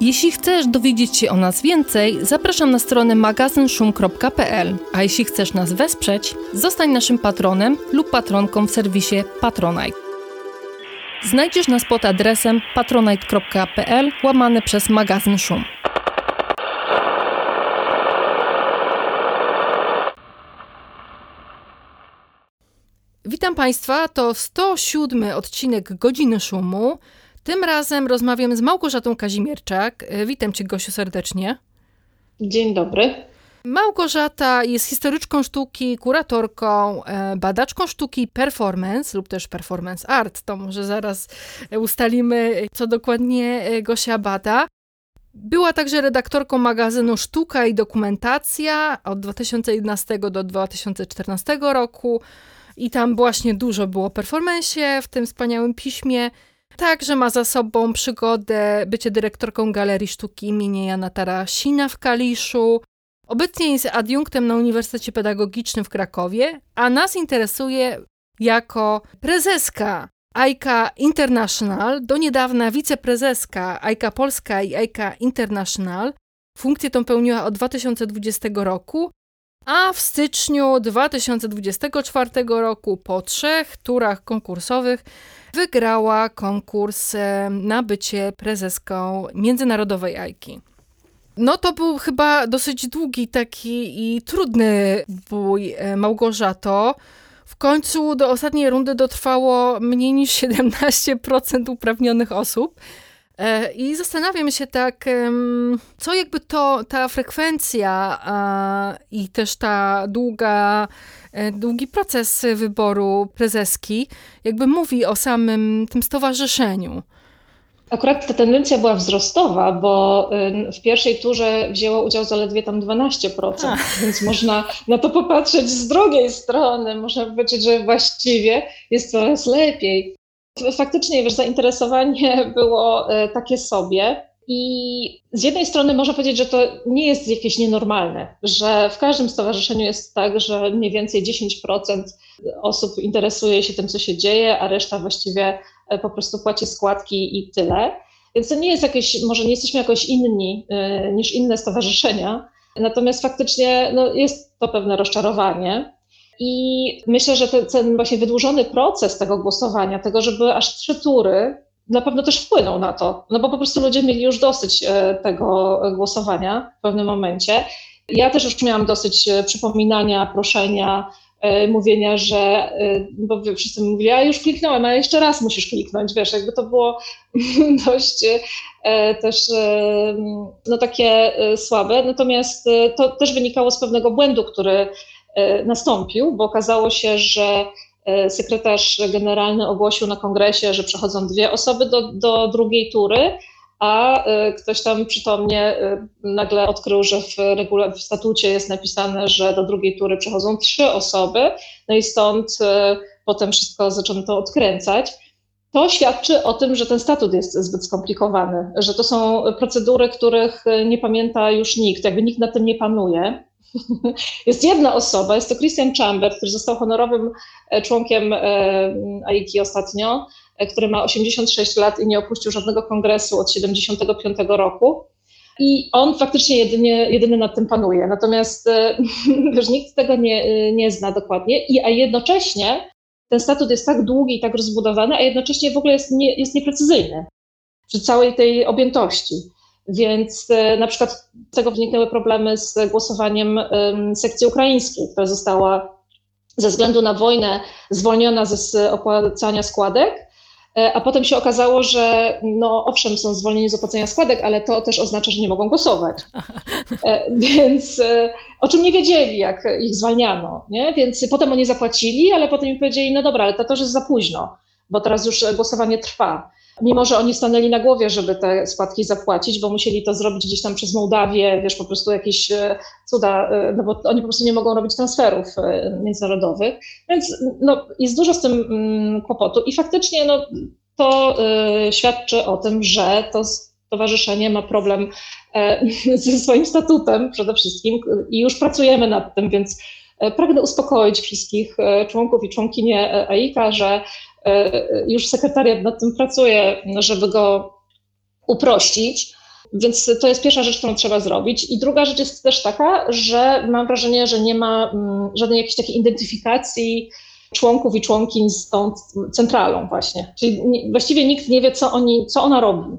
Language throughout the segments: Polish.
Jeśli chcesz dowiedzieć się o nas więcej, zapraszam na stronę magazynszum.pl, a jeśli chcesz nas wesprzeć, zostań naszym patronem lub patronką w serwisie Patronite. Znajdziesz nas pod adresem patronite.pl łamane przez magazyn Szum. Witam Państwa, to 107 odcinek Godziny Szumu. Tym razem rozmawiam z Małgorzatą Kazimierczak. Witam Cię, Gosiu, serdecznie. Dzień dobry. Małgorzata jest historyczką sztuki, kuratorką, e, badaczką sztuki performance lub też performance art. To może zaraz ustalimy, co dokładnie e, Gosia bada. Była także redaktorką magazynu Sztuka i Dokumentacja od 2011 do 2014 roku i tam właśnie dużo było performance w tym wspaniałym piśmie. Także ma za sobą przygodę bycie dyrektorką Galerii Sztuki imienia Jana Tarasina w Kaliszu. Obecnie jest adiunktem na Uniwersytecie Pedagogicznym w Krakowie, a nas interesuje jako prezeska AIKA International, do niedawna wiceprezeska AIKA Polska i AIKA International. Funkcję tą pełniła od 2020 roku, a w styczniu 2024 roku po trzech turach konkursowych wygrała konkurs na bycie prezeską Międzynarodowej AIKI. No to był chyba dosyć długi taki i trudny bój e, Małgorzato. W końcu do ostatniej rundy dotrwało mniej niż 17% uprawnionych osób. E, I zastanawiam się tak, co jakby to, ta frekwencja i też ta długa, e, długi proces wyboru prezeski jakby mówi o samym tym stowarzyszeniu. Akurat ta tendencja była wzrostowa, bo w pierwszej turze wzięło udział zaledwie tam 12%, Ach. więc można na to popatrzeć z drugiej strony. Można powiedzieć, że właściwie jest coraz lepiej. Faktycznie, wiesz, zainteresowanie było e, takie sobie. I z jednej strony można powiedzieć, że to nie jest jakieś nienormalne, że w każdym stowarzyszeniu jest tak, że mniej więcej 10% osób interesuje się tym, co się dzieje, a reszta właściwie e, po prostu płaci składki i tyle. Więc to nie jest jakieś, może nie jesteśmy jakoś inni y, niż inne stowarzyszenia, natomiast faktycznie no, jest to pewne rozczarowanie. I myślę, że ten, ten właśnie wydłużony proces tego głosowania, tego, żeby aż trzy tury, na pewno też wpłynął na to, no bo po prostu ludzie mieli już dosyć e, tego głosowania w pewnym momencie. Ja też już miałam dosyć e, przypominania, proszenia, e, mówienia, że, bo wszyscy mówili, ja już kliknąłem, a jeszcze raz musisz kliknąć, wiesz, jakby to było dość też no takie słabe, natomiast to też wynikało z pewnego błędu, który nastąpił, bo okazało się, że E, sekretarz generalny ogłosił na kongresie, że przechodzą dwie osoby do, do drugiej tury, a e, ktoś tam przytomnie e, nagle odkrył, że w, regula- w statucie jest napisane, że do drugiej tury przechodzą trzy osoby, no i stąd potem wszystko zaczęto odkręcać. To świadczy o tym, że ten statut jest zbyt skomplikowany, że to są procedury, których nie pamięta już nikt, jakby nikt na tym nie panuje. Jest jedna osoba, jest to Christian Chamber, który został honorowym e, członkiem e, AIKI ostatnio, e, który ma 86 lat i nie opuścił żadnego kongresu od 75 roku. I on faktycznie jedynie, jedyny nad tym panuje. Natomiast wiesz, nikt tego nie, nie zna dokładnie, I, a jednocześnie ten statut jest tak długi i tak rozbudowany, a jednocześnie w ogóle jest, nie, jest nieprecyzyjny przy całej tej objętości. Więc e, na przykład z tego wyniknęły problemy z głosowaniem sekcji ukraińskiej, która została ze względu na wojnę zwolniona ze opłacania składek, e, a potem się okazało, że no owszem, są zwolnieni z opłacenia składek, ale to też oznacza, że nie mogą głosować. E, więc o czym nie wiedzieli, jak ich zwalniano. Nie? Więc potem oni zapłacili, ale potem im powiedzieli, no dobra, ale to też jest za późno, bo teraz już głosowanie trwa. Mimo że oni stanęli na głowie, żeby te składki zapłacić, bo musieli to zrobić gdzieś tam przez Mołdawię, wiesz, po prostu jakieś e, cuda, e, no bo oni po prostu nie mogą robić transferów e, międzynarodowych, więc no, jest dużo z tym mm, kłopotu i faktycznie no, to świadczy o tym, że to stowarzyszenie ma problem ze swoim statutem przede wszystkim i już pracujemy nad tym, więc pragnę uspokoić wszystkich członków i członkinie AIKA, że już sekretariat nad tym pracuje, żeby go uprościć. Więc to jest pierwsza rzecz, którą trzeba zrobić. I druga rzecz jest też taka, że mam wrażenie, że nie ma mm, żadnej jakiejś takiej identyfikacji członków i członkiń z tą centralą właśnie. Czyli właściwie nikt nie wie, co, oni, co ona robi.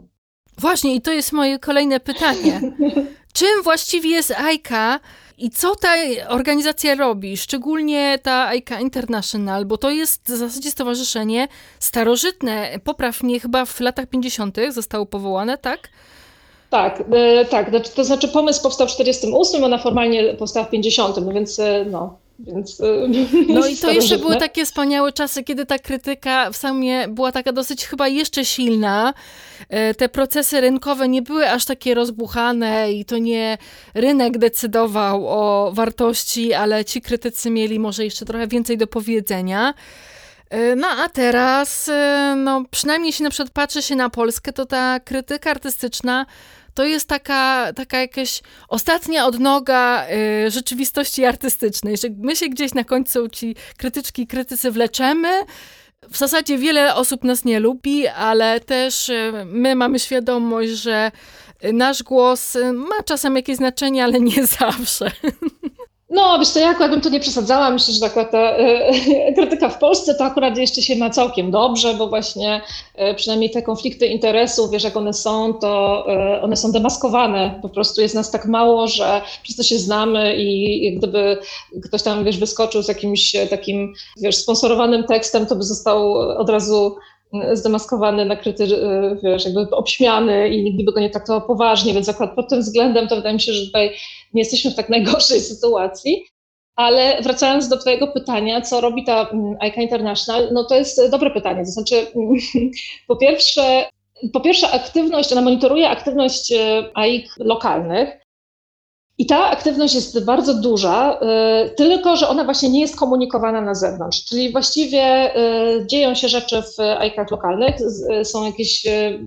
Właśnie, i to jest moje kolejne pytanie. Czym właściwie jest AIKA i co ta organizacja robi? Szczególnie ta AIKA International, bo to jest w zasadzie stowarzyszenie starożytne. Popraw mnie, chyba w latach 50. zostało powołane, tak? Tak, e, tak. Znaczy, to znaczy pomysł powstał w 48, ona formalnie powstała w 50, no więc e, no. Więc, e, no i to jeszcze były takie wspaniałe czasy, kiedy ta krytyka w sumie była taka dosyć chyba jeszcze silna. Te procesy rynkowe nie były aż takie rozbuchane i to nie rynek decydował o wartości, ale ci krytycy mieli może jeszcze trochę więcej do powiedzenia. No a teraz, no przynajmniej jeśli na przykład patrzy się na Polskę, to ta krytyka artystyczna to jest taka, taka jakaś ostatnia odnoga y, rzeczywistości artystycznej, że my się gdzieś na końcu ci krytyczki, krytycy wleczemy, w zasadzie wiele osób nas nie lubi, ale też y, my mamy świadomość, że nasz głos ma czasem jakieś znaczenie, ale nie zawsze. No, wiesz to ja akurat bym tu nie przesadzała. Myślę, że akurat ta e, krytyka w Polsce to akurat jeszcze się ma całkiem dobrze, bo właśnie e, przynajmniej te konflikty interesów, wiesz, jak one są, to e, one są demaskowane. Po prostu jest nas tak mało, że wszyscy się znamy i, i gdyby ktoś tam, wiesz, wyskoczył z jakimś takim, wiesz, sponsorowanym tekstem, to by został od razu zdemaskowany, nakryty, wiesz, jakby obśmiany i nikt by go nie traktował poważnie, więc akurat pod tym względem to wydaje mi się, że tutaj nie jesteśmy w tak najgorszej sytuacji. Ale wracając do Twojego pytania, co robi ta mm, ICA International, no to jest dobre pytanie. To znaczy, po pierwsze, po pierwsze aktywność, ona monitoruje aktywność e, AIK lokalnych, i ta aktywność jest bardzo duża, y, tylko że ona właśnie nie jest komunikowana na zewnątrz. Czyli właściwie y, dzieją się rzeczy w ICAT lokalnych, y, są jakieś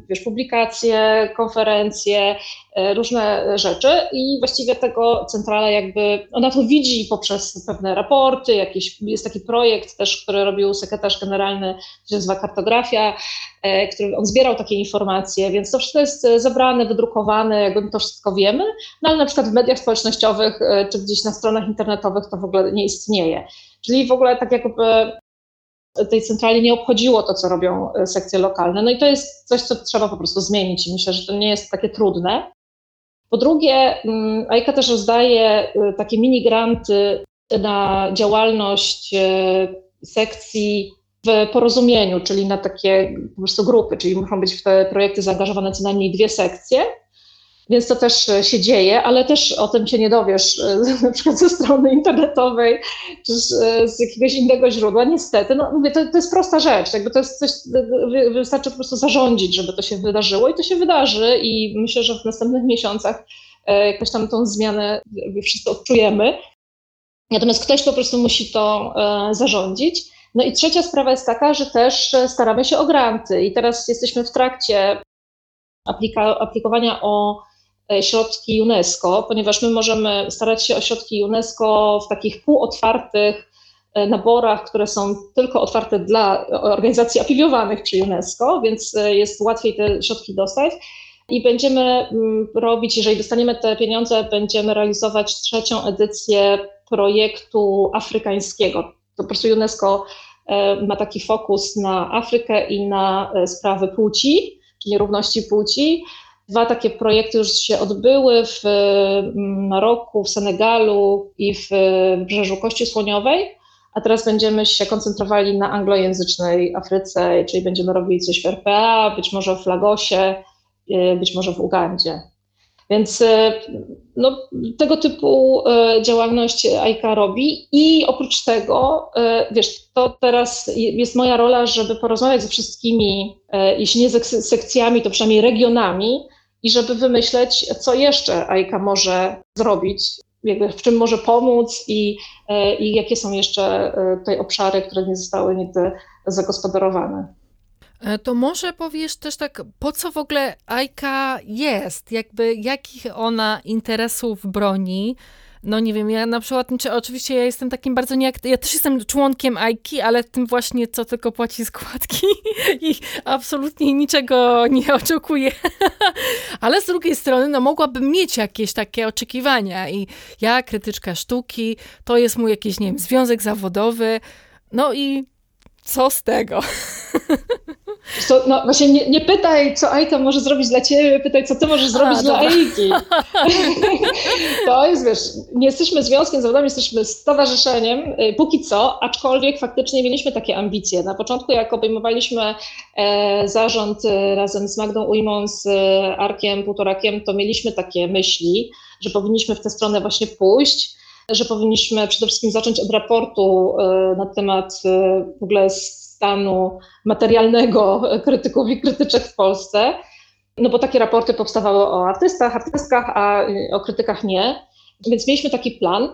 wiesz, publikacje, konferencje, różne rzeczy i właściwie tego centrala jakby, ona to widzi poprzez pewne raporty, jakiś, jest taki projekt też, który robił sekretarz generalny, się nazywa Kartografia, który on zbierał takie informacje, więc to wszystko jest zebrane, wydrukowane, jakby to wszystko wiemy, no ale na przykład w mediach społecznościowych e, czy gdzieś na stronach internetowych to w ogóle nie istnieje. Czyli w ogóle tak jakby tej centrali nie obchodziło to, co robią e, sekcje lokalne. No i to jest coś, co trzeba po prostu zmienić i myślę, że to nie jest takie trudne. Po drugie, AIKA mm, też rozdaje e, takie mini granty na działalność sekcji w porozumieniu, czyli na takie po prostu grupy, czyli muszą być w te projekty zaangażowane co najmniej dwie sekcje. Więc to też e, się dzieje, ale też o tym się nie dowiesz e, na przykład ze strony internetowej czy e, z jakiegoś innego źródła. Niestety, no mówię, to, to jest prosta rzecz. Jakby to jest coś, wystarczy po prostu zarządzić, żeby to się wydarzyło i to się wydarzy i myślę, że w następnych miesiącach jakoś tam tą zmianę wszyscy odczujemy. Natomiast ktoś po prostu musi to zarządzić. No i trzecia sprawa jest taka, że też staramy się o granty i teraz jesteśmy w trakcie aplika- aplikowania o E, środki UNESCO, ponieważ my możemy starać się o środki UNESCO w takich półotwartych e, naborach, które są tylko otwarte dla organizacji afiliowanych przy UNESCO, więc e, jest łatwiej te środki dostać. I będziemy mm, robić, jeżeli dostaniemy te pieniądze, będziemy realizować trzecią edycję projektu afrykańskiego. To po prostu UNESCO ma taki fokus na Afrykę i na sprawy płci, czyli równości płci. Dwa takie projekty już się odbyły w mm, Maroku, w Senegalu i w Brzeżu Kości Słoniowej, a teraz będziemy się koncentrowali na anglojęzycznej Afryce, czyli będziemy robili coś w RPA, być może w Lagosie, y, być może w Ugandzie. Więc no, tego typu działalność AIKA robi i oprócz tego, wiesz, to teraz jest moja rola, żeby porozmawiać ze wszystkimi, jeśli nie z sekcjami, to przynajmniej regionami i żeby wymyśleć, co jeszcze AIKA może zrobić, jakby w czym może pomóc i, i jakie są jeszcze tutaj obszary, które nie zostały nigdy zagospodarowane. E, to może powiesz też tak, po co w ogóle Ajka jest? Jakby jakich ona interesów broni? No nie wiem, ja na przykład, czy oczywiście ja jestem takim bardzo nieaktywnym, ja też jestem członkiem AIKI, ale tym właśnie, co tylko płaci składki i absolutnie niczego nie oczekuję. ale z drugiej strony, no mogłabym mieć jakieś takie oczekiwania i ja, krytyczka sztuki, to jest mój jakiś, nie wiem, związek zawodowy, no i co z tego? No właśnie nie, nie, pytaj, co Aika może zrobić dla ciebie, pytaj, co ty możesz zrobić A, dla Aiki. to jest, wiesz, nie jesteśmy związkiem zawodowym, jesteśmy stowarzyszeniem, y, póki co, aczkolwiek faktycznie mieliśmy takie ambicje. Na początku, jak obejmowaliśmy e, zarząd e, razem z Magdą Ujmą, z e, Arkiem Półtorakiem, to mieliśmy takie myśli, że powinniśmy w tę stronę właśnie pójść że powinniśmy przede wszystkim zacząć od raportu e, na temat e, w ogóle stanu materialnego krytyków i krytyczek w Polsce. No bo takie raporty powstawały o artystach, artystkach, a o krytykach nie. Więc mieliśmy taki plan.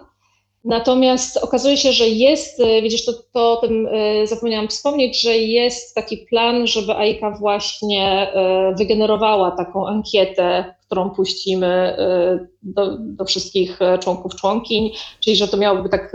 Natomiast okazuje się, że jest, e, widzisz, to, to o tym zapomniałam wspomnieć, że jest taki plan, żeby AIKA właśnie wygenerowała taką ankietę którą puścimy y, do, do, wszystkich członków, członkiń, czyli że to miałoby, tak,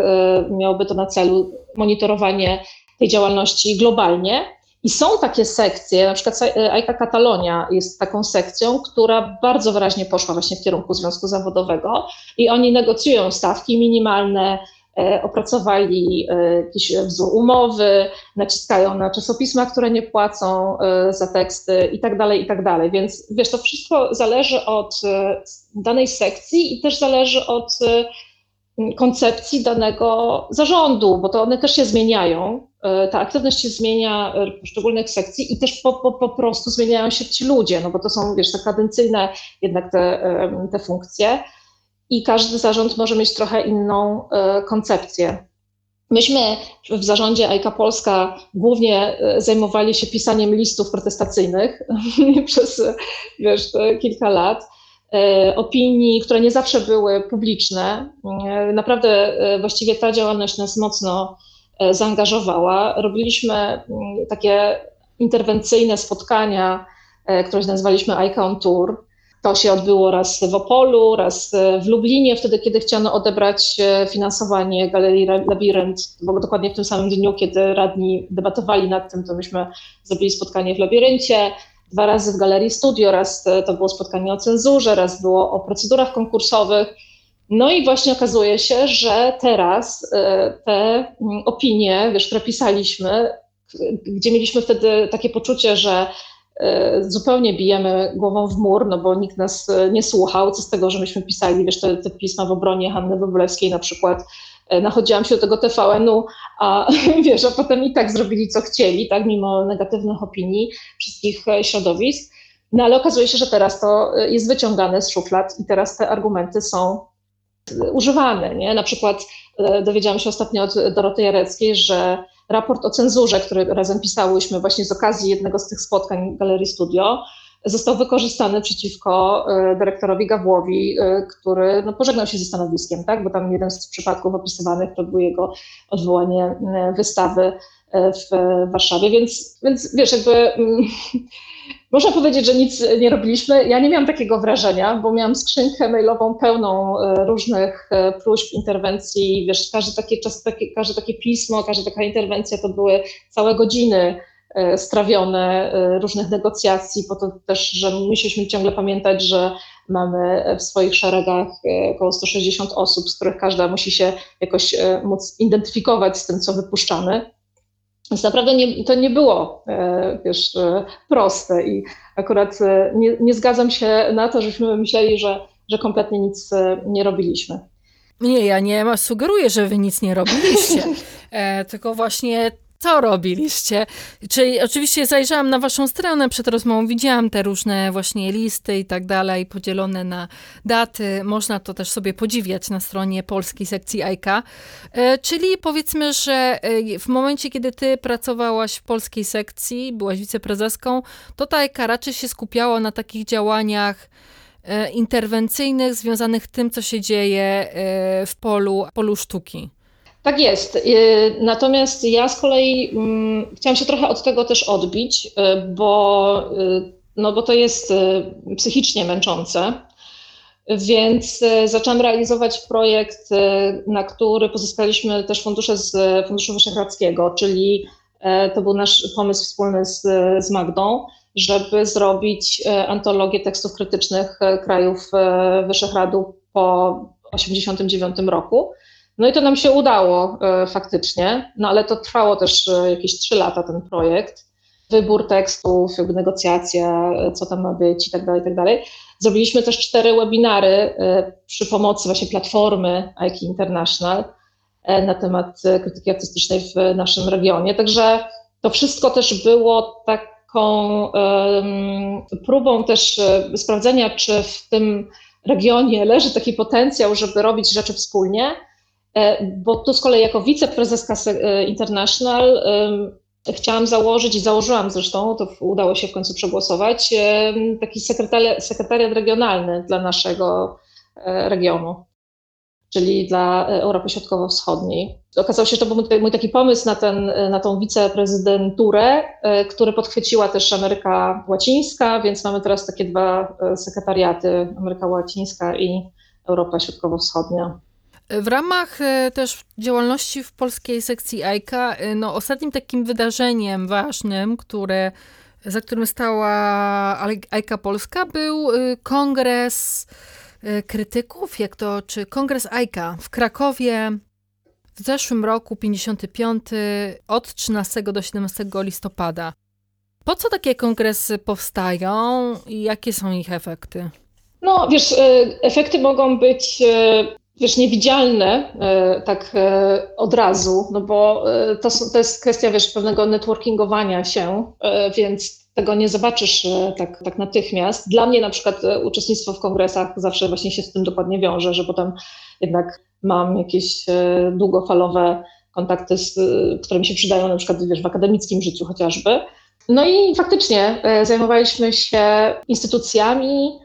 miałoby to na celu monitorowanie tej działalności globalnie. I są takie sekcje, na przykład AIKA Katalonia jest taką sekcją, która bardzo wyraźnie poszła właśnie w kierunku związku zawodowego i oni negocjują stawki minimalne, E, opracowali e, jakiś wzór umowy, naciskają na czasopisma, które nie płacą e, za teksty i tak dalej, i tak dalej. Więc wiesz, to wszystko zależy od danej sekcji i też zależy od koncepcji danego zarządu, bo to one też się zmieniają. Ta aktywność się zmienia w poszczególnych sekcji i też po, po, po prostu zmieniają się ci ludzie, no bo to są, wiesz, te kadencyjne jednak te, te funkcje i każdy zarząd może mieć trochę inną e, koncepcję. Myśmy w zarządzie AIKA Polska głównie e, zajmowali się pisaniem listów protestacyjnych przez wiesz, kilka lat, e, opinii, które nie zawsze były publiczne. Naprawdę właściwie ta działalność nas mocno zaangażowała. Robiliśmy mm, takie interwencyjne spotkania, które nazwaliśmy AIKA on Tour to się odbyło raz w Opolu, raz w Lublinie, wtedy, kiedy chciano odebrać e, finansowanie Galerii Labirynt, bo dokładnie w tym samym dniu, kiedy radni debatowali nad tym, to myśmy zrobili spotkanie w Labiryncie, dwa razy w Galerii Studio, raz e, to było spotkanie o cenzurze, raz było o procedurach konkursowych. No i właśnie okazuje się, że teraz e, te mm, opinie, wiesz, które pisaliśmy, gdzie mieliśmy wtedy takie poczucie, że E, zupełnie bijemy głową w mur, no bo nikt nas e, nie słuchał. Co z tego, że myśmy pisali, wiesz, te, te pisma w obronie Hanny Wróblewskiej na przykład. Nachodziłam się do tego TVN-u, a wiesz, a potem i tak zrobili co chcieli, tak, mimo negatywnych opinii wszystkich środowisk. No ale okazuje się, że teraz to jest wyciągane z szuflad i teraz te argumenty są używane, nie? Na przykład dowiedziałam się ostatnio od Doroty Jareckiej, że raport o cenzurze, który razem pisałyśmy właśnie z okazji jednego z tych spotkań Galerii Studio, został wykorzystany przeciwko e, dyrektorowi Gawłowi, e, który no, pożegnał się ze stanowiskiem, tak? bo tam jeden z przypadków opisywanych to było jego odwołanie e, wystawy w Warszawie, więc, więc wiesz, jakby mm, można powiedzieć, że nic nie robiliśmy. Ja nie miałam takiego wrażenia, bo miałam skrzynkę mailową pełną e, różnych e, próśb, interwencji. Wiesz, każdy takie, czas, takie, każde takie pismo, każda taka interwencja to były całe godziny e, strawione różnych negocjacji, po to też, że musieliśmy ciągle pamiętać, że mamy w swoich szeregach około 160 osób, z których każda musi się jakoś móc identyfikować z tym, co wypuszczamy. Więc naprawdę nie, to nie było e, wiesz, e, proste i akurat e, nie, nie zgadzam się na to, żeśmy myśleli, że, że kompletnie nic nie robiliśmy. Nie, ja nie sugeruję, że wy nic nie robiliście, tylko właśnie Co robiliście? Czyli oczywiście zajrzałam na waszą stronę przed rozmową, widziałam te różne właśnie listy i tak dalej, podzielone na daty. Można to też sobie podziwiać na stronie polskiej sekcji AIKA. E, czyli powiedzmy, że e, w momencie, kiedy ty pracowałaś w polskiej sekcji, byłaś wiceprezeską, to ta AIKA raczej się skupiała na takich działaniach e, interwencyjnych, związanych z tym, co się dzieje w polu, polu sztuki. Tak jest. Y, natomiast ja z kolei mm, chciałam się trochę od tego też odbić, y, bo, y, no bo to jest psychicznie męczące. Więc zaczęłam realizować projekt, na który pozyskaliśmy też fundusze z Funduszu Wyszehradzkiego, czyli to był nasz pomysł wspólny z, z Magdą, żeby zrobić antologię tekstów krytycznych krajów Wyszehradu po 1989 roku. No i to nam się udało e, faktycznie, no ale to trwało też e, jakieś trzy lata ten projekt. Wybór tekstów, negocjacja, e, co tam ma być i tak dalej, i tak dalej. Zrobiliśmy też cztery webinary przy pomocy właśnie platformy IKI International na temat krytyki artystycznej w naszym regionie. Także to wszystko też było taką próbą też sprawdzenia, czy w tym regionie leży taki potencjał, żeby robić rzeczy wspólnie bo tu z kolei jako wiceprezeska e, International chciałam założyć i założyłam zresztą, to udało się w końcu przegłosować, taki sekretariat, sekretariat regionalny dla naszego e, regionu, czyli dla Europy Środkowo-Wschodniej. Okazało się, że to był mój taki pomysł na, ten, na tą wiceprezydenturę, który podchwyciła też Ameryka Łacińska, więc mamy teraz takie dwa sekretariaty, Ameryka Łacińska i Europa Środkowo-Wschodnia. W ramach e, też działalności w polskiej sekcji AIKA, e, no ostatnim takim wydarzeniem ważnym, które, za którym stała AIKA Polska, był e, kongres krytyków, jak to, czy kongres AIKA w Krakowie w zeszłym roku, 55, od 13 do 17 listopada. Po co takie kongresy powstają i jakie są ich efekty? No, wiesz, efekty mogą być wiesz, niewidzialne e, tak e, od razu, no bo e, to, to jest kwestia, wiesz, pewnego networkingowania się, więc tego nie zobaczysz tak, tak natychmiast. Dla mnie na przykład uczestnictwo w kongresach zawsze właśnie się z tym dokładnie wiąże, że potem jednak mam jakieś długofalowe kontakty, z, które mi się przydają na przykład wiesz, w akademickim życiu chociażby. No i faktycznie zajmowaliśmy się instytucjami,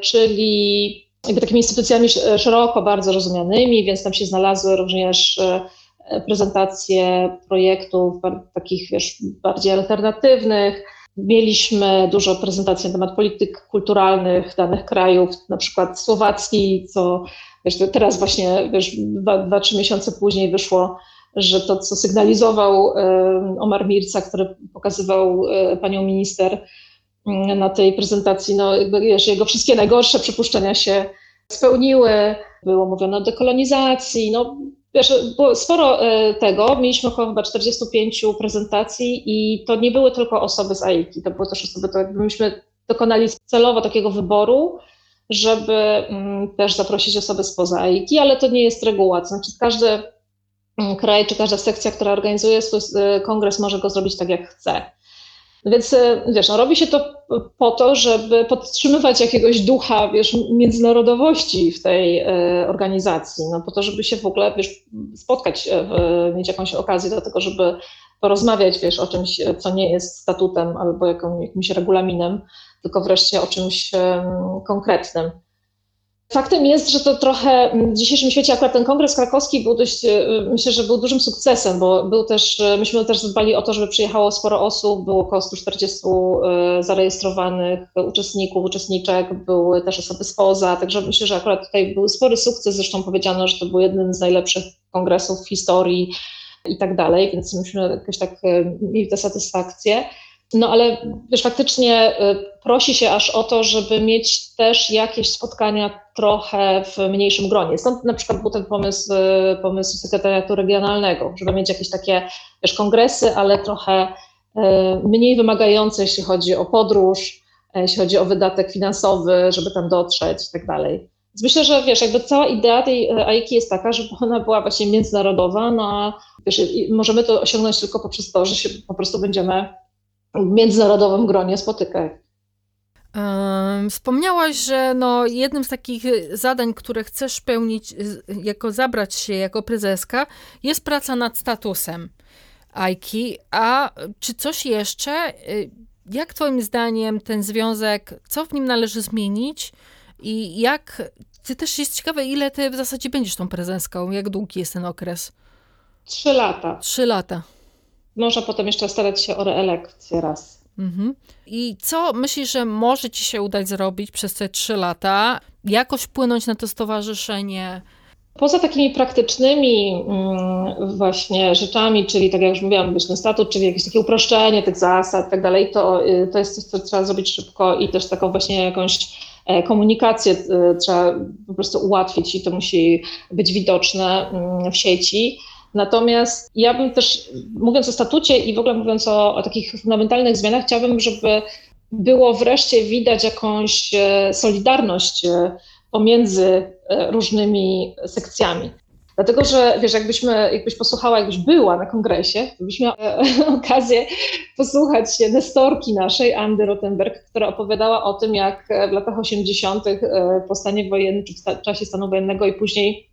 czyli jakby takimi instytucjami szeroko bardzo rozumianymi, więc tam się znalazły również e, prezentacje projektów takich wiesz, bardziej alternatywnych. Mieliśmy dużo prezentacji na temat polityk kulturalnych danych krajów, na przykład Słowacki, co wiesz, teraz właśnie wiesz, dwa, dwa, trzy miesiące później wyszło, że to, co sygnalizował e, Omar Mirca, który pokazywał e, panią minister, na tej prezentacji, no jakby wiesz, jego wszystkie najgorsze przypuszczenia się spełniły. Było mówione o dekolonizacji, no wiesz, było sporo e, tego. Mieliśmy około chyba 45 prezentacji i to nie były tylko osoby z AIKI, to były też osoby, to myśmy dokonali celowo takiego wyboru, żeby mm, też zaprosić osoby spoza AIKI, ale to nie jest reguła, to znaczy każdy mm, kraj czy każda sekcja, która organizuje swój e, kongres może go zrobić tak jak chce. No więc e, wiesz, no, robi się to po to, żeby podtrzymywać jakiegoś ducha, wiesz, międzynarodowości w tej e, organizacji, no po to, żeby się w ogóle, wiesz, spotkać, e, mieć jakąś okazję do tego, żeby porozmawiać, wiesz, o czymś, co nie jest statutem albo jakimś regulaminem, tylko wreszcie o czymś konkretnym. Faktem jest, że to trochę w dzisiejszym świecie akurat ten kongres krakowski był dość, e, myślę, że był dużym sukcesem, bo był też, e, myśmy też zadbali o to, żeby przyjechało sporo osób, było około 140 e, zarejestrowanych uczestników, uczestniczek, były też osoby spoza, także myślę, że akurat tutaj był spory sukces, zresztą powiedziano, że to był jeden z najlepszych kongresów w historii i tak dalej, więc myśmy jakoś tak mieli tę satysfakcję. No ale wiesz, faktycznie y, prosi się aż o to, żeby mieć też jakieś spotkania trochę w mniejszym gronie. Stąd na przykład był ten pomysł, y, pomysł sekretariatu regionalnego, żeby mieć jakieś takie wiesz, kongresy, ale trochę y, mniej wymagające, jeśli chodzi o podróż, jeśli chodzi o wydatek finansowy, żeby tam dotrzeć i tak dalej. Więc myślę, że wiesz, jakby cała idea tej AIKI jest taka, żeby ona była właśnie międzynarodowa, no a wiesz, możemy to osiągnąć tylko poprzez to, że się po prostu będziemy międzynarodowym gronie spotykać. Wspomniałaś, że no jednym z takich zadań, które chcesz pełnić, jako zabrać się jako prezeska, jest praca nad statusem AIKI. A czy coś jeszcze? Y, jak Twoim zdaniem ten związek, co w nim należy zmienić i jak. Ty też jest ciekawe, ile ty w zasadzie będziesz tą prezeską? Jak długi jest ten okres? Trzy lata. Trzy lata. Można potem jeszcze starać się o reelekcję raz. Mhm. I co myślisz, że może ci się udać zrobić przez te trzy lata? Jakoś wpłynąć na to stowarzyszenie? Poza takimi praktycznymi mm, właśnie rzeczami, czyli tak jak już mówiłam, myślę statut, czyli jakieś takie uproszczenie tych zasad i tak dalej, to, y, to jest coś, co trzeba zrobić szybko i też taką właśnie jakąś e, komunikację y, trzeba po prostu ułatwić i to musi być widoczne mm, w sieci. Natomiast ja bym też, mówiąc o statucie i w ogóle mówiąc o, o takich fundamentalnych zmianach, chciałabym, żeby było wreszcie widać jakąś e, solidarność e, pomiędzy e, różnymi sekcjami. Dlatego, że wiesz, jakbyśmy, jakbyś posłuchała, jakbyś była na kongresie, to byś miała okazję posłuchać Nestorki naszej, Andy Rottenberg, która opowiadała o tym, jak w latach 80. po stanie wojennym, czy w czasie stanu wojennego i później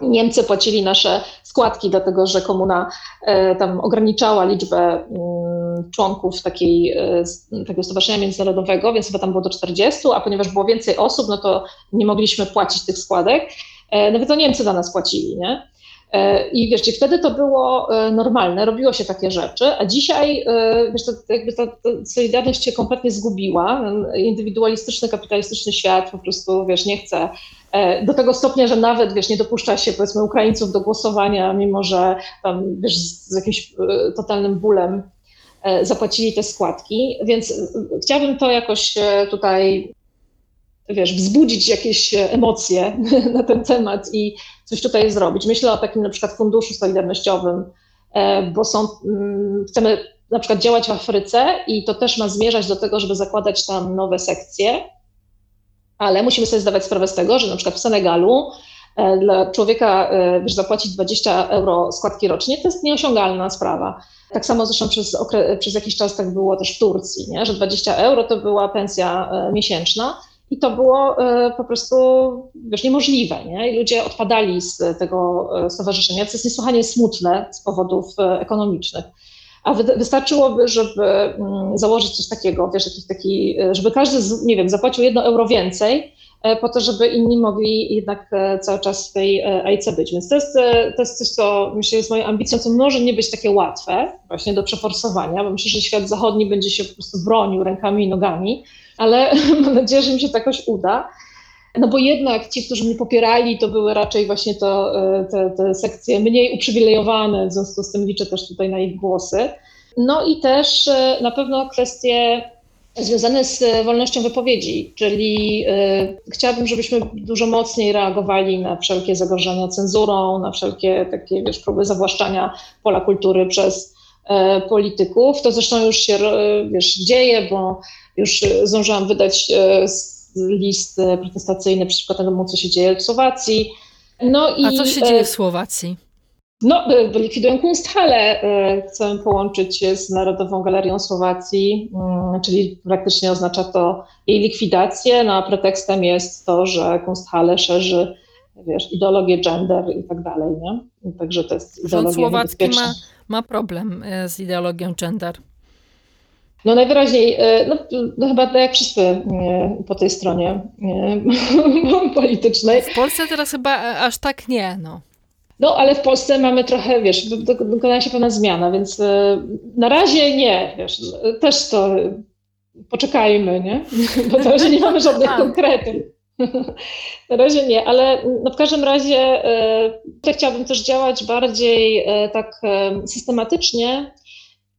Niemcy płacili nasze składki, dlatego że komuna e, tam ograniczała liczbę mm, członków takiej, e, takiego stowarzyszenia międzynarodowego, więc chyba tam było do 40, a ponieważ było więcej osób, no to nie mogliśmy płacić tych składek. E, nawet to Niemcy za nas płacili, nie? I wiesz, wtedy to było normalne, robiło się takie rzeczy, a dzisiaj wiesz, to, jakby ta, solidarność się kompletnie zgubiła. Indywidualistyczny, kapitalistyczny świat po prostu, wiesz, nie chce do tego stopnia, że nawet, wiesz, nie dopuszcza się, powiedzmy, Ukraińców do głosowania, mimo że tam, wiesz, z jakimś e, totalnym bólem e, zapłacili te składki, więc chciałabym to jakoś tutaj, wiesz, wzbudzić jakieś emocje na ten temat i coś tutaj zrobić. Myślę o takim na przykład funduszu solidarnościowym, bo są, mm, chcemy na przykład działać w Afryce i to też ma zmierzać do tego, żeby zakładać tam nowe sekcje, ale musimy sobie zdawać sprawę z tego, że na przykład w Senegalu e, dla człowieka, e, wiesz, zapłacić 20 euro składki rocznie, to jest nieosiągalna sprawa. Tak samo zresztą przez, przez jakiś czas tak było też w Turcji, nie? że 20 euro to była pensja e, miesięczna i to było po prostu wiesz, niemożliwe. Nie? I ludzie odpadali z tego stowarzyszenia, co jest niesłychanie smutne z powodów ekonomicznych. A wystarczyłoby, żeby mm, założyć coś takiego, wiesz, taki, e, żeby każdy, nie wiem, zapłacił jedno euro więcej, e, po to, żeby inni mogli jednak e, cały czas w tej AIC być. Więc to jest, to jest coś, co myślę jest moją ambicją, co może nie być takie łatwe właśnie do przeforsowania, bo myślę, że świat zachodni będzie się po prostu bronił rękami i nogami, ale mam nadzieję, że mi się to jakoś uda. No bo jednak ci, którzy mnie popierali, to były raczej właśnie to, e, te, te sekcje mniej uprzywilejowane, w związku z tym liczę też tutaj na ich głosy. No i też e, na pewno kwestie związane z wolnością wypowiedzi, czyli y, chciałabym, żebyśmy dużo mocniej reagowali na wszelkie zagrożenia cenzurą, na wszelkie takie wiesz, próby zawłaszczania pola kultury przez y, polityków. To zresztą już się y, wiesz, dzieje, bo już zdążyłam wydać list protestacyjny przeciwko temu, co się dzieje w Słowacji. No i, A co się dzieje w Słowacji? No, likwidują Kunsthalle. Chcemy połączyć się z Narodową Galerią Słowacji, mm, czyli praktycznie oznacza to jej likwidację, no a pretekstem jest to, że Kunsthalle szerzy wiesz, ideologię gender i tak dalej, nie? Także to jest ideologia Rząd słowacki ma, ma problem e, z ideologią gender. No najwyraźniej, e, no, no chyba jak wszyscy po tej stronie politycznej. W Polsce teraz chyba e, aż tak nie, no. No, ale w Polsce mamy trochę, wiesz, dokonała się pewna zmiana, więc e, na razie nie, wiesz, też to poczekajmy, nie? Bo na razie nie mamy żadnych tak. konkretów. Na razie nie, ale no w każdym razie chciałabym też działać bardziej tak systematycznie,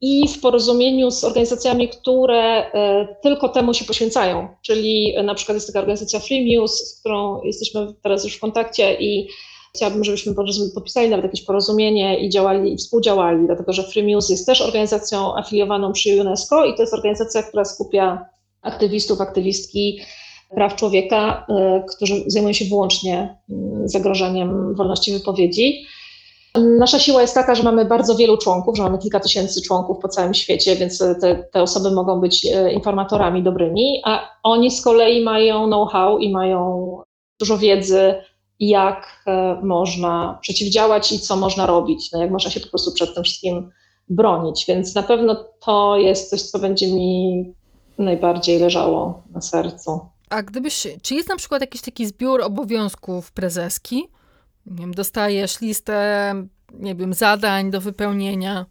i w porozumieniu z organizacjami, które e, tylko temu się poświęcają. Czyli na przykład jest taka organizacja Free News, z którą jesteśmy teraz już w kontakcie i chciałabym, żebyśmy podpisali nawet jakieś porozumienie i działali i współdziałali, dlatego że Free News jest też organizacją afiliowaną przy UNESCO i to jest organizacja, która skupia aktywistów, aktywistki praw człowieka, którzy zajmują się wyłącznie mm, zagrożeniem wolności wypowiedzi. Nasza siła jest taka, że mamy bardzo wielu członków, że mamy kilka tysięcy członków po całym świecie, więc te, te osoby mogą być informatorami dobrymi, a oni z kolei mają know-how i mają dużo wiedzy jak e, można przeciwdziałać i co można robić, no jak można się po prostu przed tym wszystkim bronić. Więc na pewno to jest coś, co będzie mi najbardziej leżało na sercu. A gdybyś, czy jest na przykład jakiś taki zbiór obowiązków prezeski? Nie wiem, dostajesz listę, nie wiem, zadań do wypełnienia.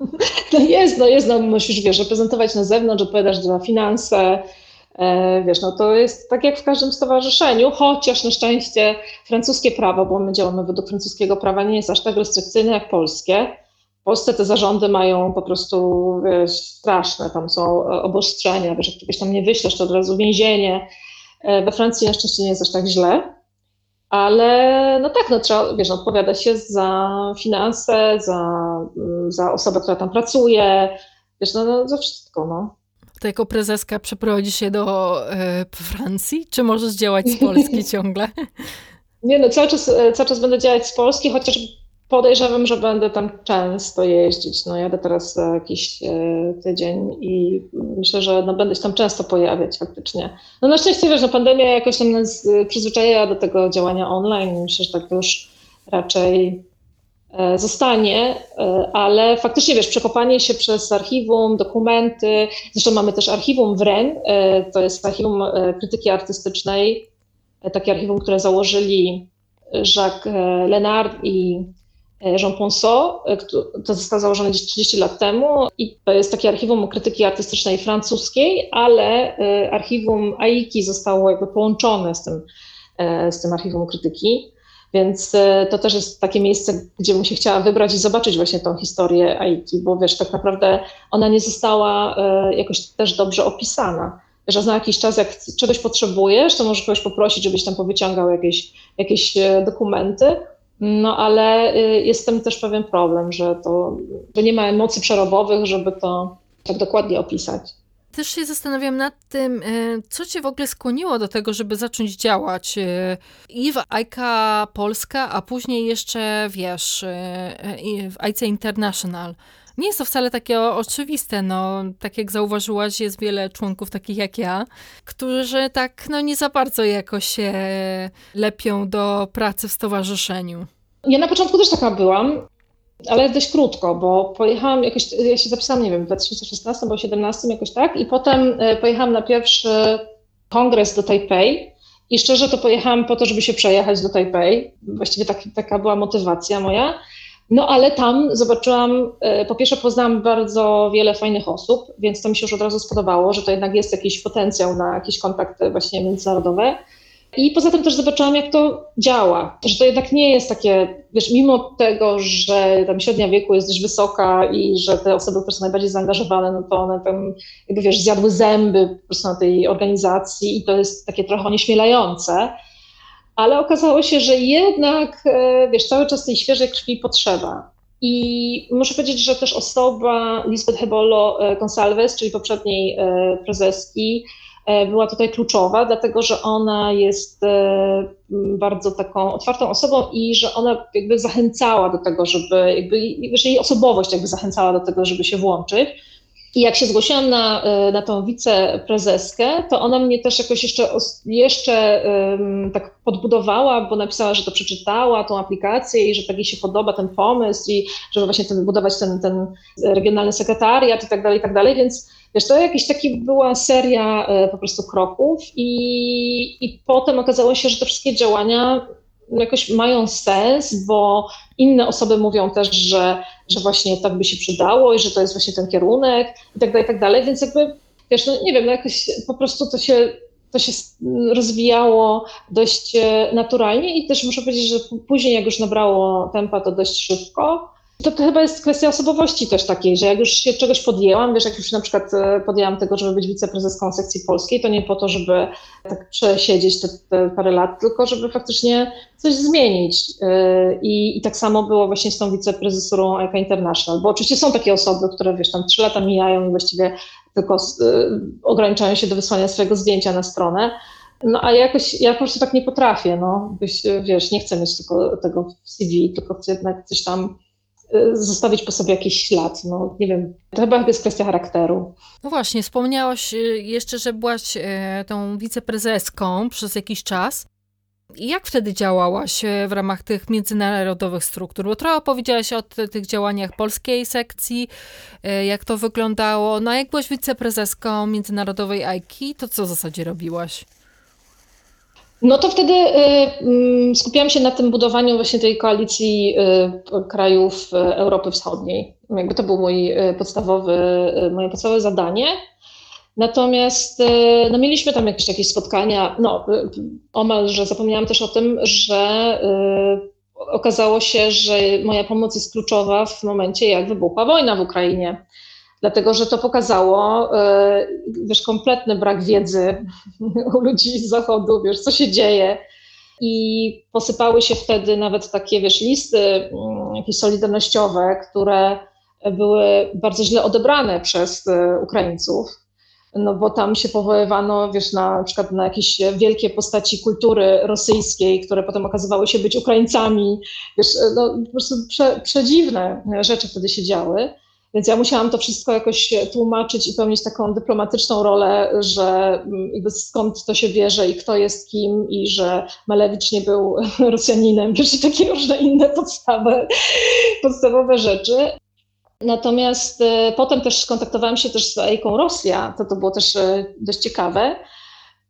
No jest, no jest, no musisz, wiesz, reprezentować na zewnątrz, odpowiadać za finanse, E, wiesz, no to jest tak jak w każdym stowarzyszeniu, chociaż na szczęście francuskie prawo, bo my działamy według francuskiego prawa, nie jest aż tak restrykcyjne jak polskie. W Polsce te zarządy mają po prostu wiesz, straszne, tam są obostrzenia, wiesz, jak tam nie wyślesz, to od razu więzienie. E, we Francji na szczęście nie jest aż tak źle, ale no tak, no trzeba, wiesz, odpowiada się za finanse, za, za osobę, która tam pracuje, wiesz, no, no za wszystko, no to jako prezeska przeprowadzi się do e, Francji? Czy możesz działać z Polski ciągle? Nie no, cały czas, e, cały czas będę działać z Polski, chociaż podejrzewam, że będę tam często jeździć. No jadę teraz jakiś e, tydzień i myślę, że no, będę się tam często pojawiać faktycznie. No na szczęście wiesz, no pandemia jakoś tam nas e, przyzwyczaiła do tego działania online. Myślę, że tak już raczej E, zostanie, ale faktycznie wiesz, przekopanie się przez archiwum, dokumenty, zresztą mamy też archiwum WREN, to jest archiwum krytyki artystycznej, takie archiwum, które założyli Jacques Lenard i Jean Ponceau, to zostało założone gdzieś 30 lat temu i to jest takie archiwum krytyki artystycznej francuskiej, ale archiwum Aiki zostało jakby połączone z tym, z tym archiwum krytyki. Więc e, to też jest takie miejsce, gdzie bym się chciała wybrać i zobaczyć właśnie tą historię Aiki, bo wiesz, tak naprawdę ona nie została e, jakoś też dobrze opisana. Że na jakiś czas, jak czegoś potrzebujesz, to możesz kogoś poprosić, żebyś tam powyciągał jakieś, jakieś e, dokumenty, no ale jest tam też pewien problem, że to że nie ma emocji przerobowych, żeby to tak dokładnie opisać też się zastanawiam nad tym, e, co cię w ogóle skłoniło do tego, żeby zacząć działać e, i w Ajka Polska, a później jeszcze, wiesz, w Ajce International. Nie jest to wcale takie oczywiste, no, tak jak zauważyłaś, jest wiele członków takich jak ja, którzy tak, no, nie za bardzo jakoś się lepią do pracy w stowarzyszeniu. Ja na początku też taka byłam ale dość krótko, bo pojechałam jakoś, ja się zapisałam, nie wiem, w 2016 albo 2017 jakoś tak i potem e, pojechałam na pierwszy kongres do Tajpej i szczerze to pojechałam po to, żeby się przejechać do Tajpej. Właściwie tak, taka była motywacja moja. No ale tam zobaczyłam, e, po pierwsze poznałam bardzo wiele fajnych osób, więc to mi się już od razu spodobało, że to jednak jest jakiś potencjał na jakieś kontakty właśnie międzynarodowe. I poza tym też zobaczyłam, jak to działa, że to jednak nie jest takie, wiesz, mimo tego, że tam średnia wieku jest dość wysoka i że te osoby, które są najbardziej zaangażowane, no to one tam, jakby wiesz, zjadły zęby po prostu na tej organizacji i to jest takie trochę onieśmielające, ale okazało się, że jednak, e, wiesz, cały czas tej świeżej krwi potrzeba. I muszę powiedzieć, że też osoba Lisbeth Hebolo e, Gonsalves, czyli poprzedniej e, prezeski, była tutaj kluczowa, dlatego że ona jest bardzo taką otwartą osobą i że ona jakby zachęcała do tego, żeby, jakby, że jej osobowość jakby zachęcała do tego, żeby się włączyć. I jak się zgłosiłam na, e, na tą wiceprezeskę, to ona mnie też jakoś jeszcze, jeszcze um, tak podbudowała, bo napisała, że to przeczytała, tą aplikację i że tak jej się podoba ten pomysł i żeby właśnie ten, budować ten, ten regionalny sekretariat i tak dalej, i tak dalej, więc Wiesz, to jakaś taki była seria e, po prostu kroków i, i potem okazało się, że te wszystkie działania jakoś mają sens, bo inne osoby mówią też, że, że właśnie tak by się przydało i że to jest właśnie ten kierunek i tak dalej, i tak dalej, więc jakby, wiesz, no nie wiem, no jakoś po prostu to się, to się rozwijało dość e, naturalnie i też muszę powiedzieć, że później jak już nabrało tempa, to dość szybko, to, chyba jest kwestia osobowości też takiej, że jak już się czegoś podjęłam, wiesz, jak już na przykład e, podjęłam tego, żeby być wiceprezeską sekcji polskiej, to nie po to, żeby tak przesiedzieć te, te parę lat, tylko żeby faktycznie coś zmienić. E, I, I tak samo było właśnie z tą wiceprezesurą EKA International, bo oczywiście są takie osoby, które, wiesz, tam trzy lata mijają i właściwie tylko ograniczają się do wysłania swojego zdjęcia na stronę. No a jakoś, ja po prostu tak nie potrafię, no. Byś, wiesz, nie chcę mieć tylko tego w CV, tylko chcę jednak coś tam zostawić po sobie jakiś ślad. No nie wiem, to chyba jest kwestia charakteru. No właśnie, wspomniałaś y, jeszcze, że byłaś y, tą wiceprezeską przez jakiś czas. Jak wtedy działałaś w ramach tych międzynarodowych struktur? Bo trochę opowiedziałaś o tych działaniach polskiej sekcji, jak to wyglądało. No a jak byłaś wiceprezeską międzynarodowej AIKI, to co w zasadzie robiłaś? No to wtedy y, mm, skupiałam się na tym budowaniu właśnie tej koalicji y, krajów y, Europy Wschodniej. Jakby to było mój podstawowy, moje podstawowe zadanie. Natomiast no, mieliśmy tam jakieś, jakieś spotkania. No, omal, że zapomniałam też o tym, że okazało się, że moja pomoc jest kluczowa w momencie, jak wybuchła wojna w Ukrainie dlatego że to pokazało, e, wiesz, kompletny brak wiedzy u ludzi z zachodu, wiesz, co się dzieje. I posypały się wtedy nawet takie, wiesz, listy mm, jakieś solidarnościowe, które były bardzo źle odebrane przez e, Ukraińców. No bo tam się powoływano, wiesz, na, na przykład na jakieś wielkie postaci kultury rosyjskiej, które potem okazywały się być Ukraińcami. Wiesz, no, po prostu prze, przedziwne rzeczy wtedy się działy. Więc ja musiałam to wszystko jakoś tłumaczyć i pełnić taką dyplomatyczną rolę, że mm, jakby skąd to się bierze i kto jest kim i że Malewicz nie był Rosjaninem, wiesz, i takie różne inne podstawy, podstawowe rzeczy. Natomiast e, potem też kontaktowałam się też z Ejką Rosja, to to było też e, dość ciekawe,